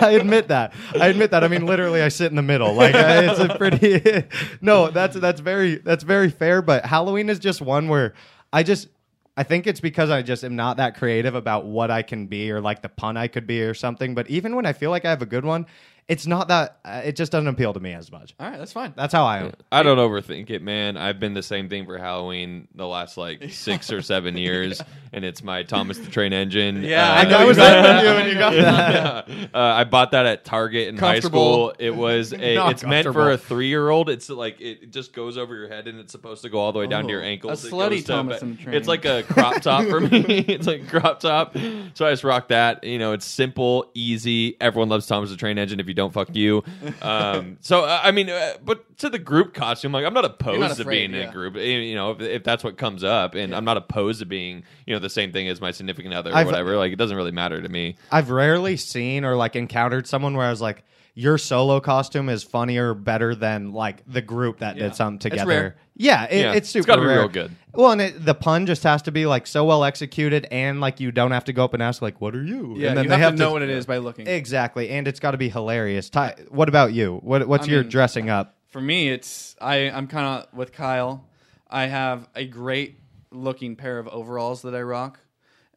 I admit that. I admit that. I mean, literally, I sit in the middle. Like uh, it's a pretty. [laughs] no, that's that's very that's very fair. But Halloween is just one where I just. I think it's because I just am not that creative about what I can be or like the pun I could be or something. But even when I feel like I have a good one, it's not that. Uh, it just doesn't appeal to me as much. All right, that's fine. That's how I am. I don't overthink it, man. I've been the same thing for Halloween the last like [laughs] six or seven years, and it's my Thomas the Train Engine. Yeah, Uh, I know I was there that. with you when you got that. [laughs] Yeah. Uh, I bought that at Target in high school. It was [laughs] a. Not It's meant for a three year old. It's like it just goes over your head and it's supposed to go all the way down to your Oh, ankles. a slutty goes to Thomas ba- and the Train. It's like a crop top for me. it's like crop top. So I just rock that. You know, it's simple, easy. Everyone loves Thomas the Train Engine. If you don't, fuck you. Um, [laughs] so I mean, uh, but to the group costume, like I'm not opposed not to afraid, being in a group. eh, You know, if, if that's what comes up, and I'm not opposed to being, you know, the same thing as my significant other or I've- whatever. Like it doesn't really matter to me. I've rarely seen or like encountered someone where I was like, your solo costume is funnier, better than like the group that Yeah. did something It's together. rare. Yeah, it, Yeah, it's it's super. gotta be rare. real good. Well, and it, the pun just has to be like so well executed, and like you don't have to go up and ask like, "What are you?" Yeah, and then you they have, to know what it is by looking. Exactly, and it's got to be hilarious. Ty, what about you? What What's I your mean- dressing up? For me, it's I. I'm kind of with Kyle. I have a great looking pair of overalls that I rock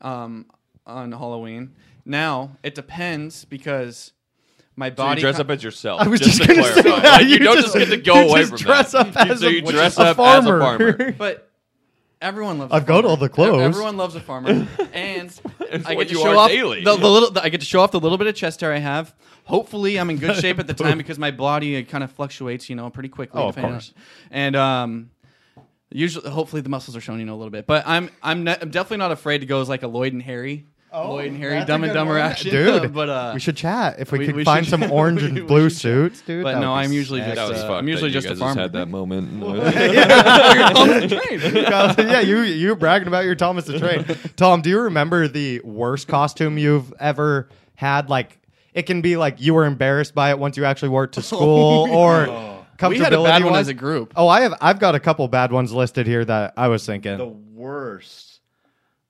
um, on Halloween. Now it depends because my So you dress ki- up as yourself. I was just, just to gonna say clarify. that. Like, you, You don't just- just, get to [laughs] go away just from dress that. up as so a- you which dress is a up farmer. as a farmer. [laughs] But everyone loves. I've a got farmer. all the clothes. Everyone loves a farmer, [laughs] and I get to show off. The, the little. The, I get to show off the little bit of chest hair I have. Hopefully, I'm in good shape at the time because my body kind of fluctuates, you know, pretty quickly. Oh, of course. and um, usually, hopefully, the muscles are showing, you know, a little bit. But I'm I'm, ne- I'm definitely not afraid to go as like a Lloyd and Harry. Lloyd and Harry, Oh, that's a Dumb and good Dumber one. action, dude. [laughs] but uh, we should chat if we, we- could we find should- some [laughs] orange we and blue should. suits, dude. But that no, would be I'm usually just, That was uh, fucked. I'm usually that you just a guys farmer. had that moment. [laughs] yeah, you you were bragging about your Thomas the Train. Tom, do you remember the worst costume you've ever had? Like, it can be like you were embarrassed by it once you actually wore it to school, or comfortability. We had a bad one wise. as a group. Oh, I have. I've got a couple bad ones listed here that I was thinking. The worst.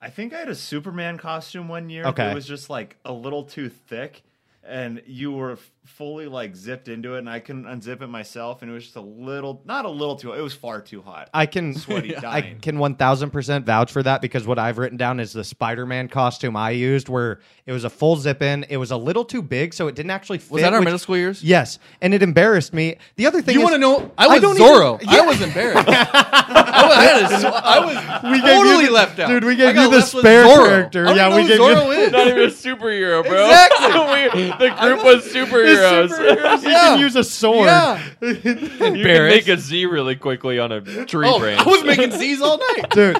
I think I had a Superman costume one year. Okay. It was just like a little too thick, and you were fully like zipped into it, and I couldn't unzip it myself, and it was just a little, not a little too. It was far too hot. I can [laughs] Sweaty [laughs] I can one thousand percent vouch for that because what I've written down is the Spider Man costume I used, where it was a full zip in. It was a little too big, so it didn't actually fit. Was that our which- middle school years? Yes, and it embarrassed me. The other thing You is- want to know? I was don't Zorro. even- I was embarrassed. [laughs] I was, I had a, so- I was We gave you totally the- left out. dude, we I gave you the spare character. I don't Yeah, know we who gave you- Zorro is. Not even a superhero, bro. Exactly. We- the group was superheroes. superheroes, you Yeah. can use a sword. Yeah. [laughs] you can Embarrassed. make a Z really quickly on a tree Oh, branch. I was making Z's all night. [laughs] Dude,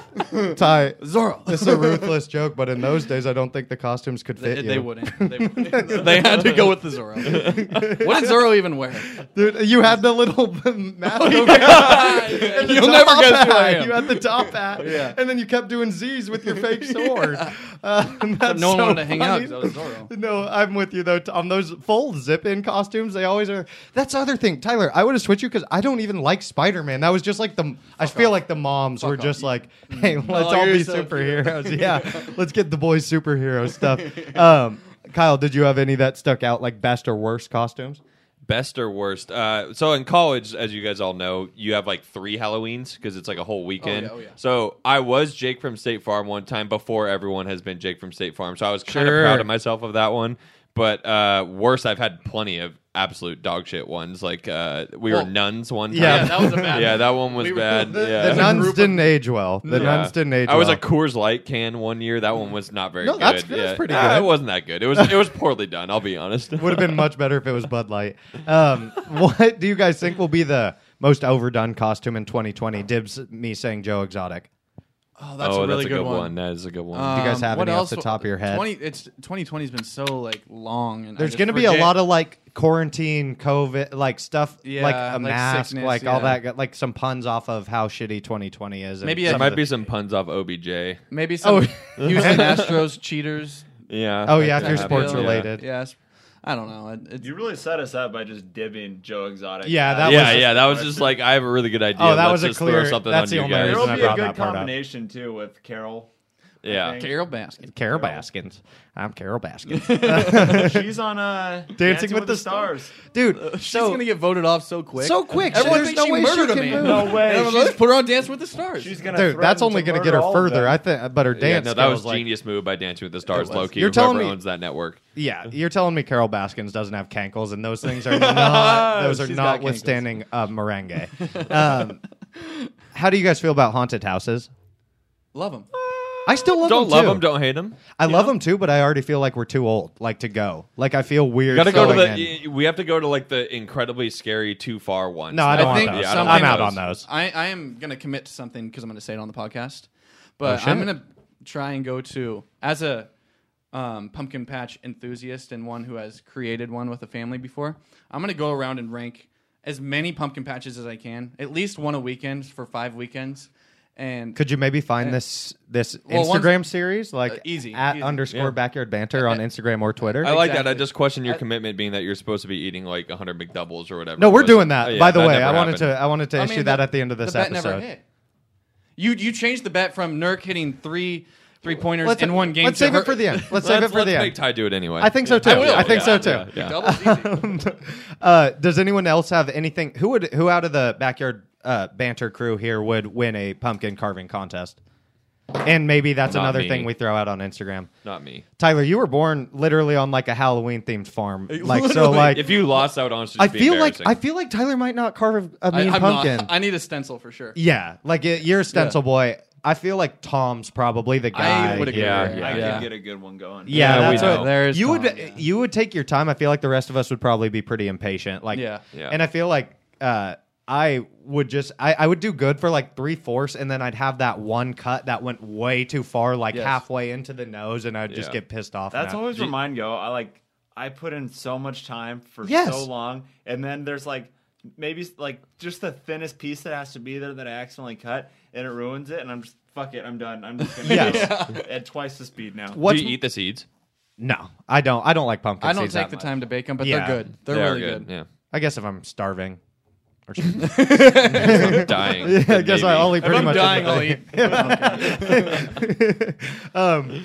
Ty, Zorro. it's a ruthless joke, but in those days, I don't think the costumes could fit They, you. [laughs] they wouldn't. They, wouldn't. they had to go with the Zorro. what did Zorro even wear? Dude, you had the little mask over and the You'll top never guess who I hat. am. You had the top hat, Yeah. and then you kept doing Z's with your fake sword. Uh, and that's no one so wanted to hang out funny. because I was Zorro. No, I'm with you though. On Those full zip within costumes. They always are. That's the other thing, Tyler. I would have switched you because I don't even like Spider Man. That was just like the. I feel like the moms were off. just like, hey, let's Oh, all be so cute. superheroes. [laughs] yeah, let's get the boys superhero stuff. Um, Kyle, did you have any that stuck out like best or worst costumes? Best or worst? Uh, so in college, as you guys all know, you have like three Halloweens because it's like a whole weekend. oh, yeah. So I was Jake from State Farm one time before everyone has been Jake from State Farm. So I was kind Sure. of proud of myself of that one. But uh, worse, I've had plenty of absolute dog shit ones. Like uh, we Well, were nuns one time. Yeah, Yeah, that was a bad. [laughs] yeah, that one was We were- bad. the- [laughs] yeah. The nuns didn't age well. The Yeah. nuns didn't age I was well. a Coors Light can one year. That one was not very No, good. that's- that's yeah. pretty Ah, good. It wasn't that good. It was it was poorly done. I'll be honest. Would have been much better if it was Bud Light. Um, [laughs] what do you guys think will be the most overdone costume in 2020? Dibs me saying Joe Exotic. Oh, that's oh, a really that's a good, good one. one. That is a good one. Do you guys have Um, what any off the top of your head? 20, it's 2020 has been so like long, and There's going to be a lot of like quarantine, COVID, like stuff, Yeah, like a like mask, sickness, like all yeah. that, like some puns off of how shitty 2020 is. Maybe some a- there might the- be some puns off OBJ. maybe some Oh. [laughs] Houston Astros cheaters. Yeah. Oh yeah, if you're happen. sports Yeah. related. Yes, I don't know. It, it's, You really set us up by just dibbing Joe Exotic. Yeah, that yeah, was- yeah, that was [laughs] just like I have a really good idea. Oh, that Let's was a just clear- Throw something that's on the you only guys. reason There'll I be a brought good that part up. combination too with Carol. Yeah. think. Carole Baskin. Carole Baskins. I'm Carole Baskins. [laughs] She's on uh, Dancing with the Stars. Dude, She's so gonna get voted off so quick. so quick. Everyone There's thinks no she way she murdered a can man. move. No way. And She's- let's put her on Dance with the Stars. She's gonna. Dude, that's threaten only to going to murder get her all of further. them. I think, but her Yeah, dance no, that was skills, like- genius move by Dancing with the Stars, was. low key. You're telling whoever me- owns that network. Yeah, you're telling me Carol Baskins doesn't have cankles, and those things are [laughs] not those are She's got not withstanding uh, merengue. [laughs] Um, how do you guys feel about haunted houses? Love him. I still love them. Don't them love too. them, don't hate them. I love them too, but I already feel like we're too old, like to go. Like I feel weird. Got to go to going the. in. We have to go to like the incredibly scary, too far ones. No, I don't I want think those. Yeah, I don't I'm out those. on those. I, I am gonna commit to something because I'm gonna say it on the podcast. But shit. I'm gonna try and go to as a um, pumpkin patch enthusiast and one who has created one with a family before. I'm gonna go around and rank as many pumpkin patches as I can, at least one a weekend for five weekends. And Could you maybe find this this Well, Instagram series like Uh, easy, at easy. underscore Yeah. backyard banter on Instagram or Twitter? I like that. I just question your I- commitment, being that you're supposed to be eating like 100 McDoubles or whatever. no, we're was. doing that. Oh, yeah, By the that way, I wanted happened. to I wanted to I issue mean, that the- at the end of this the bet episode. never hit. You you changed the bet from Nurk hitting three three pointers Let's in one game. Let's save her- it for the end. Let's [laughs] save it Let's, for let's the make end. Ty do it anyway. I think so too. I will. I think so too. yeah, yeah. Doubles easy. [laughs] Uh, does anyone else have anything? Who would who out of the backyard uh, banter crew here would win a pumpkin carving contest? And maybe that's Not another me. thing we throw out on Instagram. Not me. Tyler, you were born literally on like a Halloween themed farm. [laughs] Like so, like If you lost, that would honestly I be feel like embarrassing. I feel like Tyler might not carve a I, mean I'm pumpkin. not. I need a stencil for sure. yeah, like it, you're a stencil boy. I feel like Tom's probably the guy. I would agree. Yeah, I yeah. yeah. could get a good one going. Yeah, Yeah, we that's know. what There's you Tom, would yeah. you would take your time. I feel like the rest of us would probably be pretty impatient. Like Yeah. Yeah. and I feel like uh, I would just I, I would do good for like three fourths, and then I'd have that one cut that went way too far, like Yes. halfway into the nose, and I'd just Yeah. get pissed off. That's now. always Do you- remind go. I like I put in so much time for Yes. so long, and then there's like maybe like just the thinnest piece that has to be there that I accidentally cut, and it ruins it, and I'm just fuck it, I'm done. I'm just gonna [laughs] Yes. go at twice the speed now. What's do you eat the seeds? No, I don't. I don't like pumpkin I don't seeds take that the much. time to bake them, but Yeah. they're good. They're They are really good. Yeah. I guess if I'm starving. Or [laughs] Dying. yeah, I guess I Maybe. only If pretty I'm much. dying, I'll eat. [laughs] um,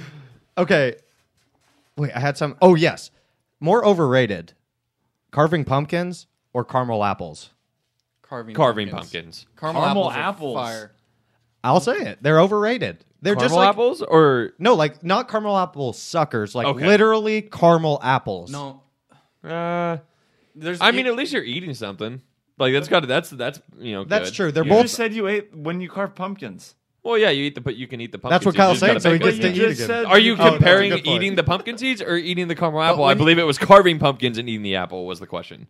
okay. Wait, I had some. Oh yes, more overrated: carving pumpkins or caramel apples. Carving, Carving pumpkins. pumpkins. Caramel, Caramel apples. are apples. Fire. I'll say it. They're overrated. They're Caramel just like apples or no, like not caramel apple suckers. Like Okay. literally caramel apples. No, uh, there's. I mean, at least you're eating something. Like that's got to that's that's you know that's good. true. They're You both. just said you ate when you carve pumpkins. Well, yeah, you eat the but you can eat the pumpkin. That's what seeds, you Kyle's just saying, gotta so he bake gets to you eat again. said Are you Oh, that's a comparing good point. eating the pumpkin seeds or eating the caramel apple? I when you- believe it was carving pumpkins and eating the apple was the question.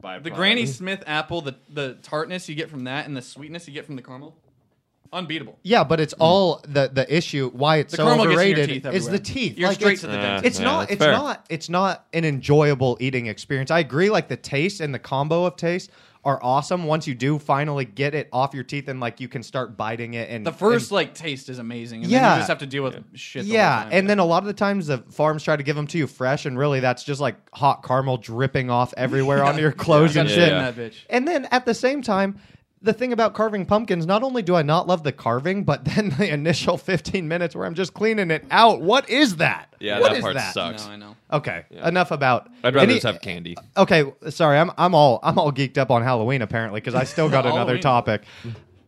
by the Granny Smith apple, the the tartness you get from that, and the sweetness you get from the caramel, unbeatable. Yeah, but it's all the the issue. Why it's The so caramel gets in your overrated teeth is the teeth. You're Like, straight it's- to the Yeah. dentist. It's Yeah, not. that's It's fair. not. It's not an enjoyable eating experience. I agree. Like the taste and the combo of taste are awesome once you do finally get it off your teeth and like you can start biting it and The first and- like taste is amazing. And then Yeah. you just have to deal with shit. the whole yeah, time. and then a lot of the times the farms try to give them to you fresh, and really that's just like hot caramel dripping off everywhere [laughs] onto your clothes You and gotta shit. spin that bitch. And then at the same time, the thing about carving pumpkins, not only do I not love the carving, but then [laughs] the initial 15 minutes where I'm just cleaning it out. What is that? Yeah, What that is part that? sucks. No, I know. Okay, enough about. I'd rather any- just have candy. Okay, sorry, I'm I'm all I'm all geeked up on Halloween apparently because I still got [laughs] another topic.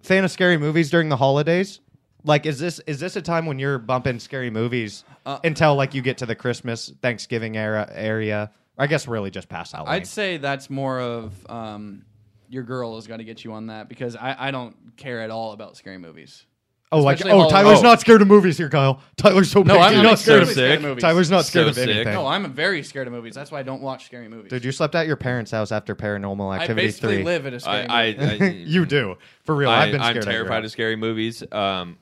Fan of scary movies during the holidays? Like, is this is this a time when you're bumping scary movies Uh, until like you get to the Christmas Thanksgiving era area? I guess really just past Halloween. I'd say that's more of um, your girl has got to get you on that because I, I don't care at all about scary movies. oh, like especially oh, Halloween. Tyler's not scared of movies here, Kyle. Tyler's so No, big, I'm not not scared so of scared sick. of movies. Tyler's not scared So of sick. anything. No, I'm very scared of movies. That's why I don't watch scary movies. Dude, you slept at your parents' house after Paranormal I Activity basically three. live in a scary I, I, movie. I [laughs] you do for real. I, I've been I'm at your terrified house. of scary movies. Um,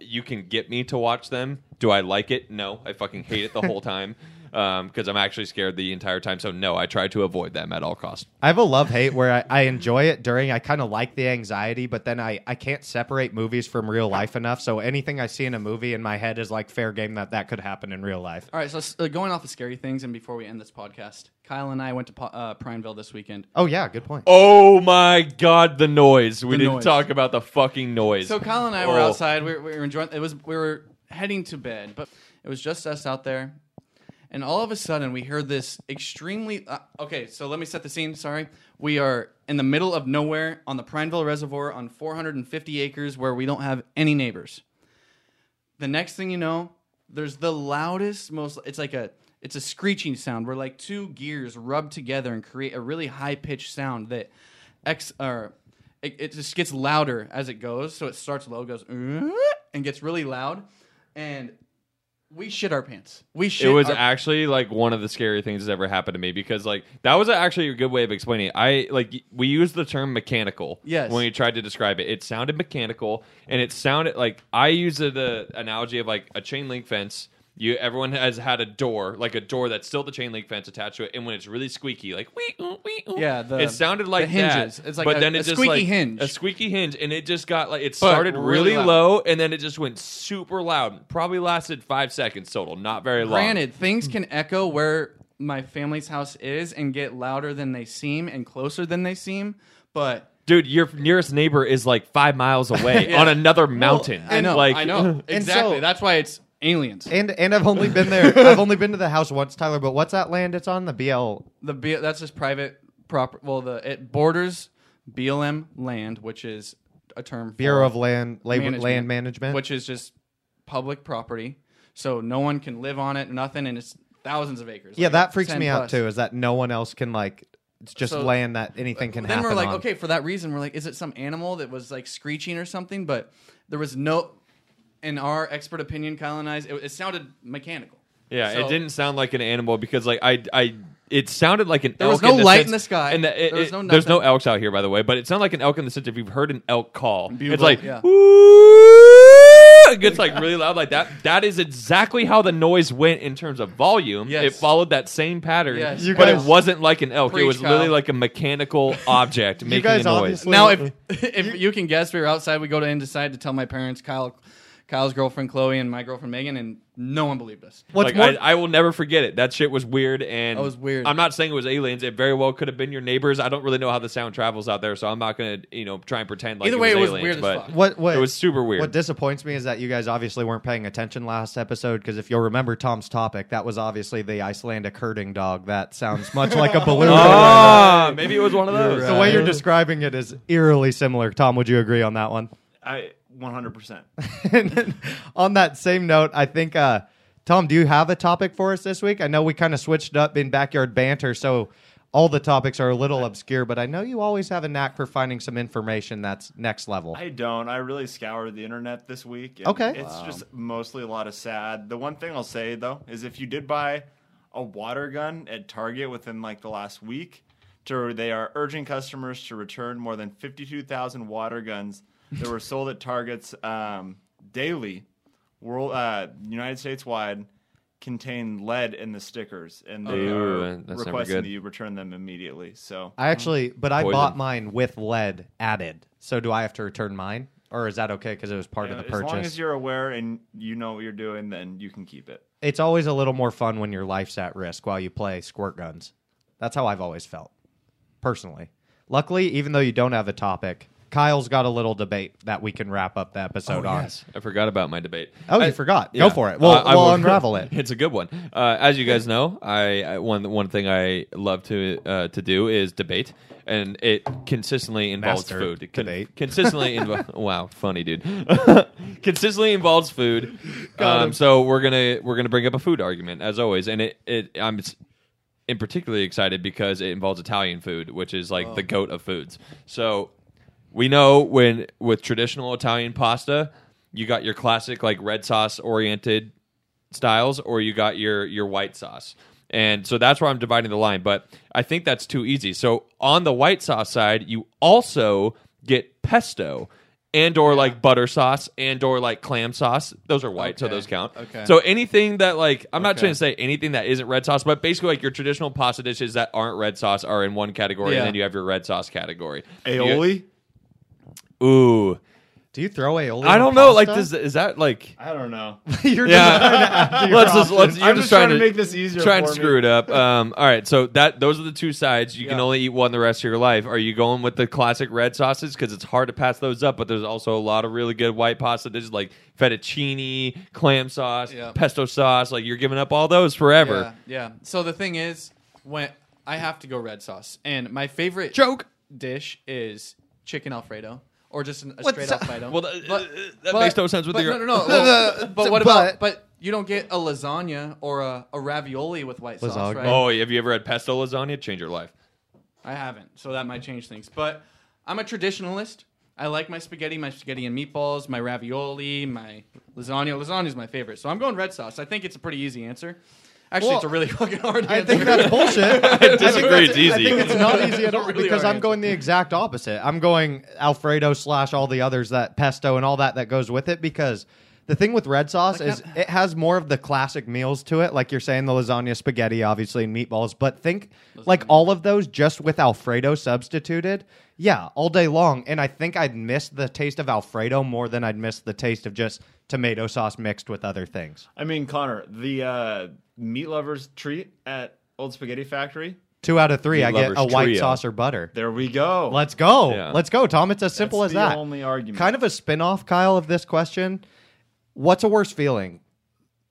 you can get me to watch them. Do I like it? No, I fucking hate it the whole time [laughs] because I'm actually scared the entire time. So no, I try to avoid them at all costs. I have a love hate where I, I enjoy it during. I kind of like the anxiety, but then I, I can't separate movies from real life enough. So anything I see in a movie in my head is like fair game that that could happen in real life. All right, so uh, going off of scary things, and before we end this podcast, Kyle and I went to Po- uh, Prineville this weekend. Oh yeah, good point. Oh my god, the noise! We The didn't noise. talk about the fucking noise. So Kyle and I were Oh. outside. We were, we were enjoying. It was we were heading to bed, but it was just us out there. And all of a sudden, we heard this extremely. Uh, okay, so let me set the scene. Sorry, we are in the middle of nowhere on the Prineville Reservoir on 450 acres, where we don't have any neighbors. The next thing you know, there's the loudest, most. It's like a. It's a screeching sound where like two gears rub together and create a really high pitched sound that, X or it, it just gets louder as it goes. So it starts low, goes and gets really loud, and we shit our pants. We shit. it was our- actually like one of the scary things that's ever happened to me because like that was actually a good way of explaining it. I like we used the term mechanical Yes. when we tried to describe it. It sounded mechanical and it sounded like I use the, the analogy of like a chain link fence. You everyone has had a door, like a door that's still the chain link fence attached to it, and when it's really squeaky, like wee ooh, wee ooh, Yeah, the- it sounded like the hinges. that. It's like but a- then a it just squeaky like, hinge. a squeaky hinge, and it just got like it started really really loud. low, and then it just went super loud. Probably lasted five seconds total, not very long. Granted, things can echo where my family's house is and get louder than they seem and closer than they seem, but Dude, your nearest neighbor is like five miles away [laughs] on another mountain. I know, Like, I know [laughs] exactly. so- That's why it's aliens. And and I've only been there. [laughs] I've only been to the house once, Tyler. But what's that land it's on? The BL. The B, that's just private proper. Well, the it borders BLM land, which is a term Bureau of Land Labor, management, Land Management. which is just public property. So no one can live on it, nothing, and it's thousands of acres. yeah, like that freaks 10 me out plus. too. Is that no one else can like? It's just So- land that anything can happen. And then happen. we're like, on. okay, for that reason, we're like, is it some animal that was like screeching or something? But there was no, in our expert opinion, Kyle and I, it, it sounded mechanical. yeah, So- it didn't sound like an animal because like I I it sounded like an There elk. was no in the light sense- in the sky. And the, it, There was it- no there's no nothing. elks out here, by the way. But it sounded like an elk in the sense if you've heard an elk call, Bugle, it's like yeah. "Woo!" it gets like really loud like that. That is exactly how the noise went in terms of volume. Yes. It followed that same pattern, Yes. You but guys- it wasn't like an elk. Preach, it was literally Kyle. like a mechanical [laughs] object making guys a noise. obviously- Now, if [laughs] [laughs] if you can guess, we were outside. We go to and decide to tell my parents, Kyle, Kyle's girlfriend Chloe, and my girlfriend Megan, and no one believed us. What's like more? I, I will never forget it. That shit was weird, and That was weird. I'm not saying it was aliens. It very well could have been your neighbors. I don't really know how the sound travels out there, so I'm not gonna you know try and pretend like Either it way, was it was aliens, weird as but fuck. what what it was super weird. What disappoints me is that you guys obviously weren't paying attention last episode because if you'll remember Tom's topic, that was obviously the Icelandic herding dog. That sounds much like a balloon. [laughs] Ah, maybe it was one of those. The way you're describing it is eerily similar. Tom, would you agree on that one? I 100%. [laughs] on that same note, I think uh, Tom, do you have a topic for us this week? I know we kind of switched up in backyard banter, so all the topics are a little obscure, but I know you always have a knack for finding some information that's next level. I don't. I really scoured the internet this week. and Okay. It's just mostly a lot of sad. The one thing I'll say though is if you did buy a water gun at Target within like the last week, to, they are urging customers to return more than 52,000 water guns that were sold at Targets um, daily, world uh, United States wide, contain lead in the stickers, and they Ooh, are that's never requesting good. that you return them immediately. So I actually, but I Poison. bought mine with lead added. So do I have to return mine, or is that okay because it was part you of know, the as purchase? long as you're aware and you know what you're doing, then you can keep it. it's always a little more fun when your life's at risk while you play squirt guns. That's how I've always felt, personally. Luckily, even though you don't have a topic, Kyle's got a little debate that we can wrap up the episode on. I forgot about my debate. Oh, you forgot. yeah. Go for it. We'll, Uh, I we'll will- unravel it. [laughs] It's a good one. Uh, as you guys know, I, I one one thing I love to uh, to do is debate, and it consistently involves Master food. Con- debate. [laughs] consistently invo- wow, funny dude. [laughs] consistently involves food. Um, so we're gonna we're gonna bring up a food argument as always, and it it I'm in particularly excited because it involves Italian food, which is like the goat of foods. So we know when with traditional Italian pasta, you got your classic like red sauce oriented styles, or you got your your white sauce. And so that's where I'm dividing the line. But I think that's too easy. So on the white sauce side, you also get pesto and or like butter sauce and or like clam sauce. Those are white, so those count. Okay. So anything that like I'm not Okay. trying to say anything that isn't red sauce, but basically like your traditional pasta dishes that aren't red sauce are in one category, Yeah. and then you have your red sauce category. You Aioli? Get- Ooh. Do you throw aioli? I don't know. Like, pasta? does is that like? I don't know. [laughs] You're Yeah. just trying to add to your [laughs] let's just let's. You're I'm just just trying trying to make this easier Trying for to me. screw it up. [laughs] Um. All right. So that those are the two sides. You can only eat one the rest of your life. Are you going with the classic red sauces because it's hard to pass those up? But there's also a lot of really good white pasta dishes like fettuccine, clam sauce, Yeah. pesto sauce. Like you're giving up all those forever. Yeah, yeah. So the thing is, when I have to go red sauce, and my favorite Joke. dish is chicken alfredo, or just an, a What's straight that? alfredo. Well, th- But- uh, that but- makes no sense with but your. no, no, no. [laughs] Well, [laughs] but what But- about? But you don't get a lasagna or a, a ravioli with white sauce, Lasagna. right? Oh, have you ever had pesto lasagna? Change your life. I haven't, so that might change things. But I'm a traditionalist. I like my spaghetti, my spaghetti and meatballs, my ravioli, my lasagna. Lasagna is my favorite, so I'm going red sauce. I think it's a pretty easy answer. Actually, Well, it's a really [laughs] fucking hard I answer. think that's bullshit. [laughs] I disagree. It's easy. I easy. think it's not [laughs] easy at all Really because I'm going the exact opposite. I'm going Alfredo slash all the others that pesto and all that that goes with it because the thing with red sauce Like is that- it has more of the classic meals to it, like you're saying the lasagna, spaghetti, obviously, and meatballs. But think like all of those just with Alfredo substituted. Yeah, all day long. And I think I'd miss the taste of Alfredo more than I'd miss the taste of just tomato sauce mixed with other things. I mean, Connor, the uh, meat lovers treat at Old Spaghetti Factory. Two out of three, Meat I get a lovers white trio. sauce or butter. There we go. Let's go. Yeah. Let's go, Tom. It's as simple That's as the that. only argument. Kind of a spin off, Kyle, of this question. What's a worse feeling?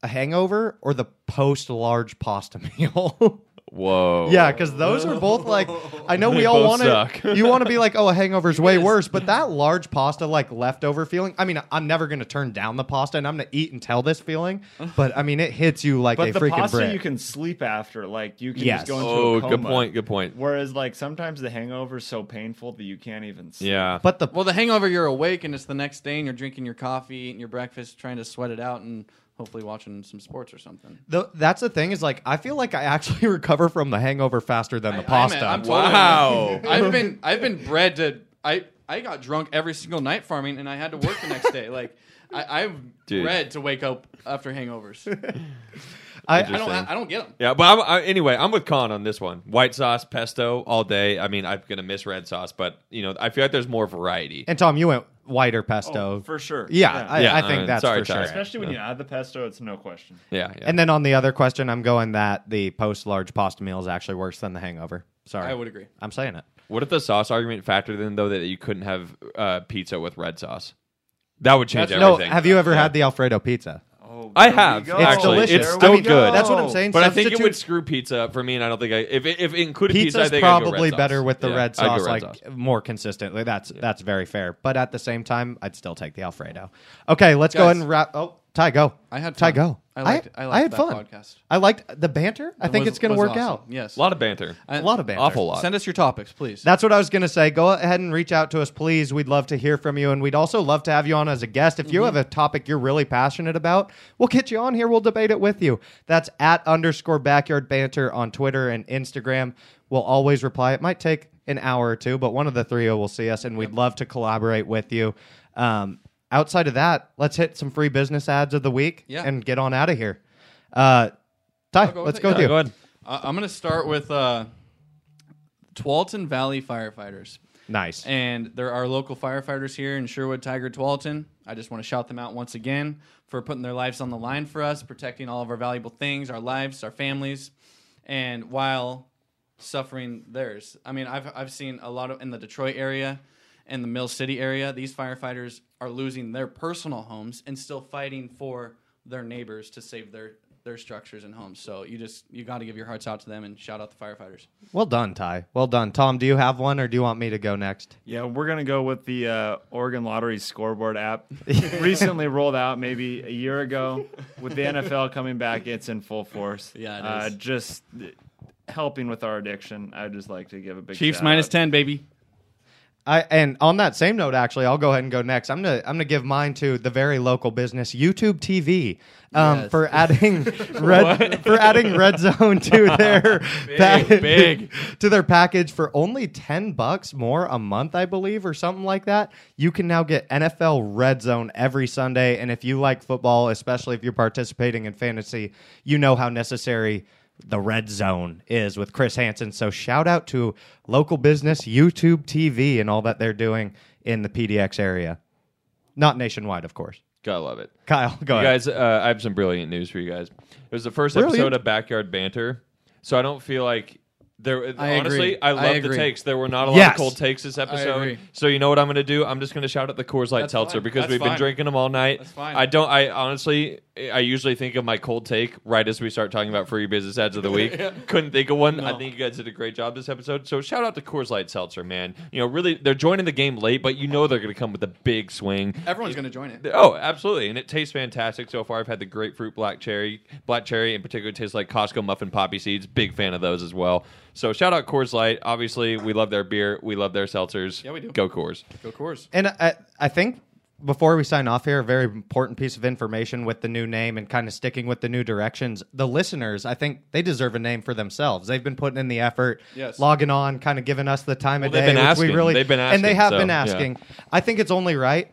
A hangover or the post large pasta [laughs] meal? Whoa. yeah, because those are both like I know [laughs] we They all both want suck. to [laughs] you want to be like, oh, a hangover's way worse, but that large pasta like leftover feeling. I mean, I'm never gonna turn down the pasta and I'm gonna eat until this feeling, [laughs] but I mean it hits you like but a the freaking pasta brick. you can sleep after. Like you can Yes. just go into Oh, a coma. good point. Good point. Whereas like sometimes the hangover is so painful that you can't even sleep. Yeah. but the Well, the hangover, you're awake and it's the next day and you're drinking your coffee, eating your breakfast, trying to sweat it out, and hopefully watching some sports or something. the, that's the thing is like I feel like I actually [laughs] recover from the hangover faster than the I- pasta. I'm, I'm totally- Wow. [laughs] I've been I've been bred to I I got drunk every single night farming and I had to work the next day. Like I, I'm Dude. bred to wake up after hangovers. [laughs] I, I don't Interesting. I, don't get them. Yeah, but I'm, I, anyway, I'm with Con on this one. White sauce, pesto, all day. I mean, I'm gonna miss red sauce, but you know, I feel like there's more variety. and Tom, you went whiter pesto. Oh, for sure. Yeah, I, Yeah, I think uh, that's sorry, for sure. Especially when you add the pesto, it's no question. Yeah, yeah. And then on the other question, I'm going that the post large pasta meal is actually worse than the hangover. Sorry, I would agree. I'm saying it. what if the sauce argument factored in though that you couldn't have uh, pizza with red sauce? That would change That's- No, everything. have you ever had the Alfredo pizza? I have, go. It's actually. delicious. It's still we go. good. That's what I'm saying. But I think it would screw pizza up for me, and I don't think I. If it, if it included pizza, I Pizza's think I'd go probably red sauce. better with the Yeah, red sauce, red like sauce. more consistently. That's that's very fair. But at the same time, I'd still take the Alfredo. Okay, let's go ahead and wrap. Oh, Ty, go. I had Ty, fun. go. I liked I, liked I had that fun. podcast. I liked the banter. I It think was- it's going to was work awesome. out. Yes. A lot of banter. A lot of banter. Awful lot. Send us your topics, please. That's what I was going to say. Go ahead and reach out to us, please. We'd love to hear from you. And we'd also love to have you on as a guest. If Mm-hmm. you have a topic you're really passionate about, we'll get you on here. We'll debate it with you. That's at underscore backyard banter on Twitter and Instagram. We'll always reply. It might take an hour or two, but one of the three will see us, and we'd love to collaborate with you. Um, outside of that, let's hit some free business ads of the week Yeah. and get on out of here. Uh, Ty, go let's it. go with Yeah, you. Go ahead. Uh, I'm going to start with uh, Tualatin Valley firefighters. Nice. And there are local firefighters here in Sherwood, Tigard, Tualatin. I just want to shout them out once again for putting their lives on the line for us, protecting all of our valuable things, our lives, our families, and while suffering theirs. I mean, I've I've seen a lot of in the Detroit area and the Mill City area. These firefighters are losing their personal homes and still fighting for their neighbors to save their their structures and homes. So you just you got to give your hearts out to them and shout out the firefighters. Well done, Ty. Well done. Tom, do you have one or do you want me to go next? Yeah, we're gonna go with the uh, Oregon Lottery scoreboard app. [laughs] Recently rolled out, maybe a year ago, with the NFL coming back. It's in full force. Yeah, it uh, just helping with our addiction. I'd just like to give a big Chiefs shout minus out. ten, baby. I and on that same note, actually, I'll go ahead and go next. I'm gonna I'm gonna give mine to the very local business, YouTube TV, um, Yes. for adding [laughs] red for adding Red Zone to [laughs] their pack- big. [laughs] to their package for only ten bucks more a month, I believe, or something like that. You can now get NFL Red Zone every Sunday, and if you like football, especially if you're participating in fantasy, you know how necessary the red zone is with Chris Hansen. So shout out to local business, YouTube TV, and all that they're doing in the PDX area. Not nationwide, of course. Gotta love it. Kyle, go you ahead. guys, uh, I have some brilliant news for you guys. It was the first Brilliant. episode of Backyard Banter, so I don't feel like there. I honestly, agree. I I love the agree. takes. There were not a lot Yes. of cold takes this episode. So you know what I'm going to do? I'm just going to shout out the Coors Light That's seltzer fine. because That's we've been fine. drinking them all night. That's fine. I don't. I honestly, I usually think of my cold take right as we start talking about free business ads of the week. [laughs] Couldn't think of one. I think you guys did a great job this episode. So shout out to Coors Light seltzer, man. You know, really, they're joining the game late, but you know they're going to come with a big swing. Everyone's going to join it. Oh, absolutely, and it tastes fantastic so far. I've had the grapefruit black cherry, black cherry in particular tastes like Costco muffin poppy seeds. Big fan of those as well. So shout out Coors Light. Obviously, we love their beer. We love their seltzers. Yeah, we do. Go Coors. Go Coors. And I, I think before we sign off here, a very important piece of information with the new name and kind of sticking with the new directions. The listeners, I think they deserve a name for themselves. They've been putting in the effort, Yes. logging on, kind of giving us the time of Well, day. they've been which we asking. really, They've been asking, and they have so, been yeah. asking. I think it's only right.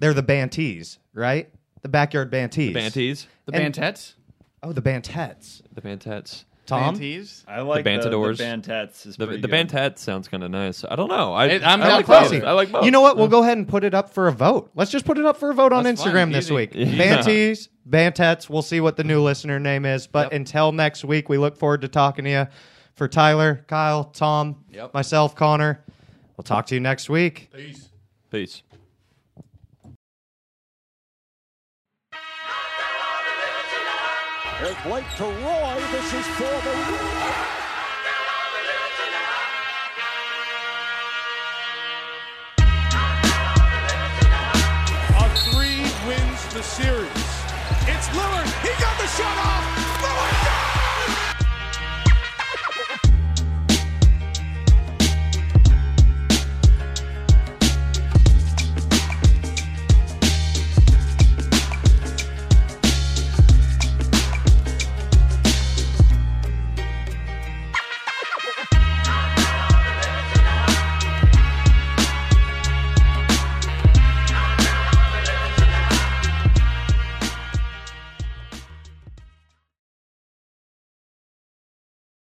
They're the Bantees, right? The backyard Bantees. Bantees. The And- Bantettes. Oh, the Bantettes. The Bantettes. Tom. Bantees. I like The the, the, Bantadors. Is The, pretty the good. Bantettes sounds kind of nice. I don't know. I, It- I'm I down like for both. both. I like both. You know what? We'll go ahead and put it up for a vote. Let's just put it up for a vote on That's fine. Instagram this Easy. week. Yeah. Bantees, Bantettes. We'll see what the new listener name is. But Yep. until next week, we look forward to talking to you. For Tyler, Kyle, Tom, Yep. myself, Connor, we'll talk to you next week. Peace. Peace. There's Blake to Roy. This is for the A three wins the series. It's Lillard. He got the shot off.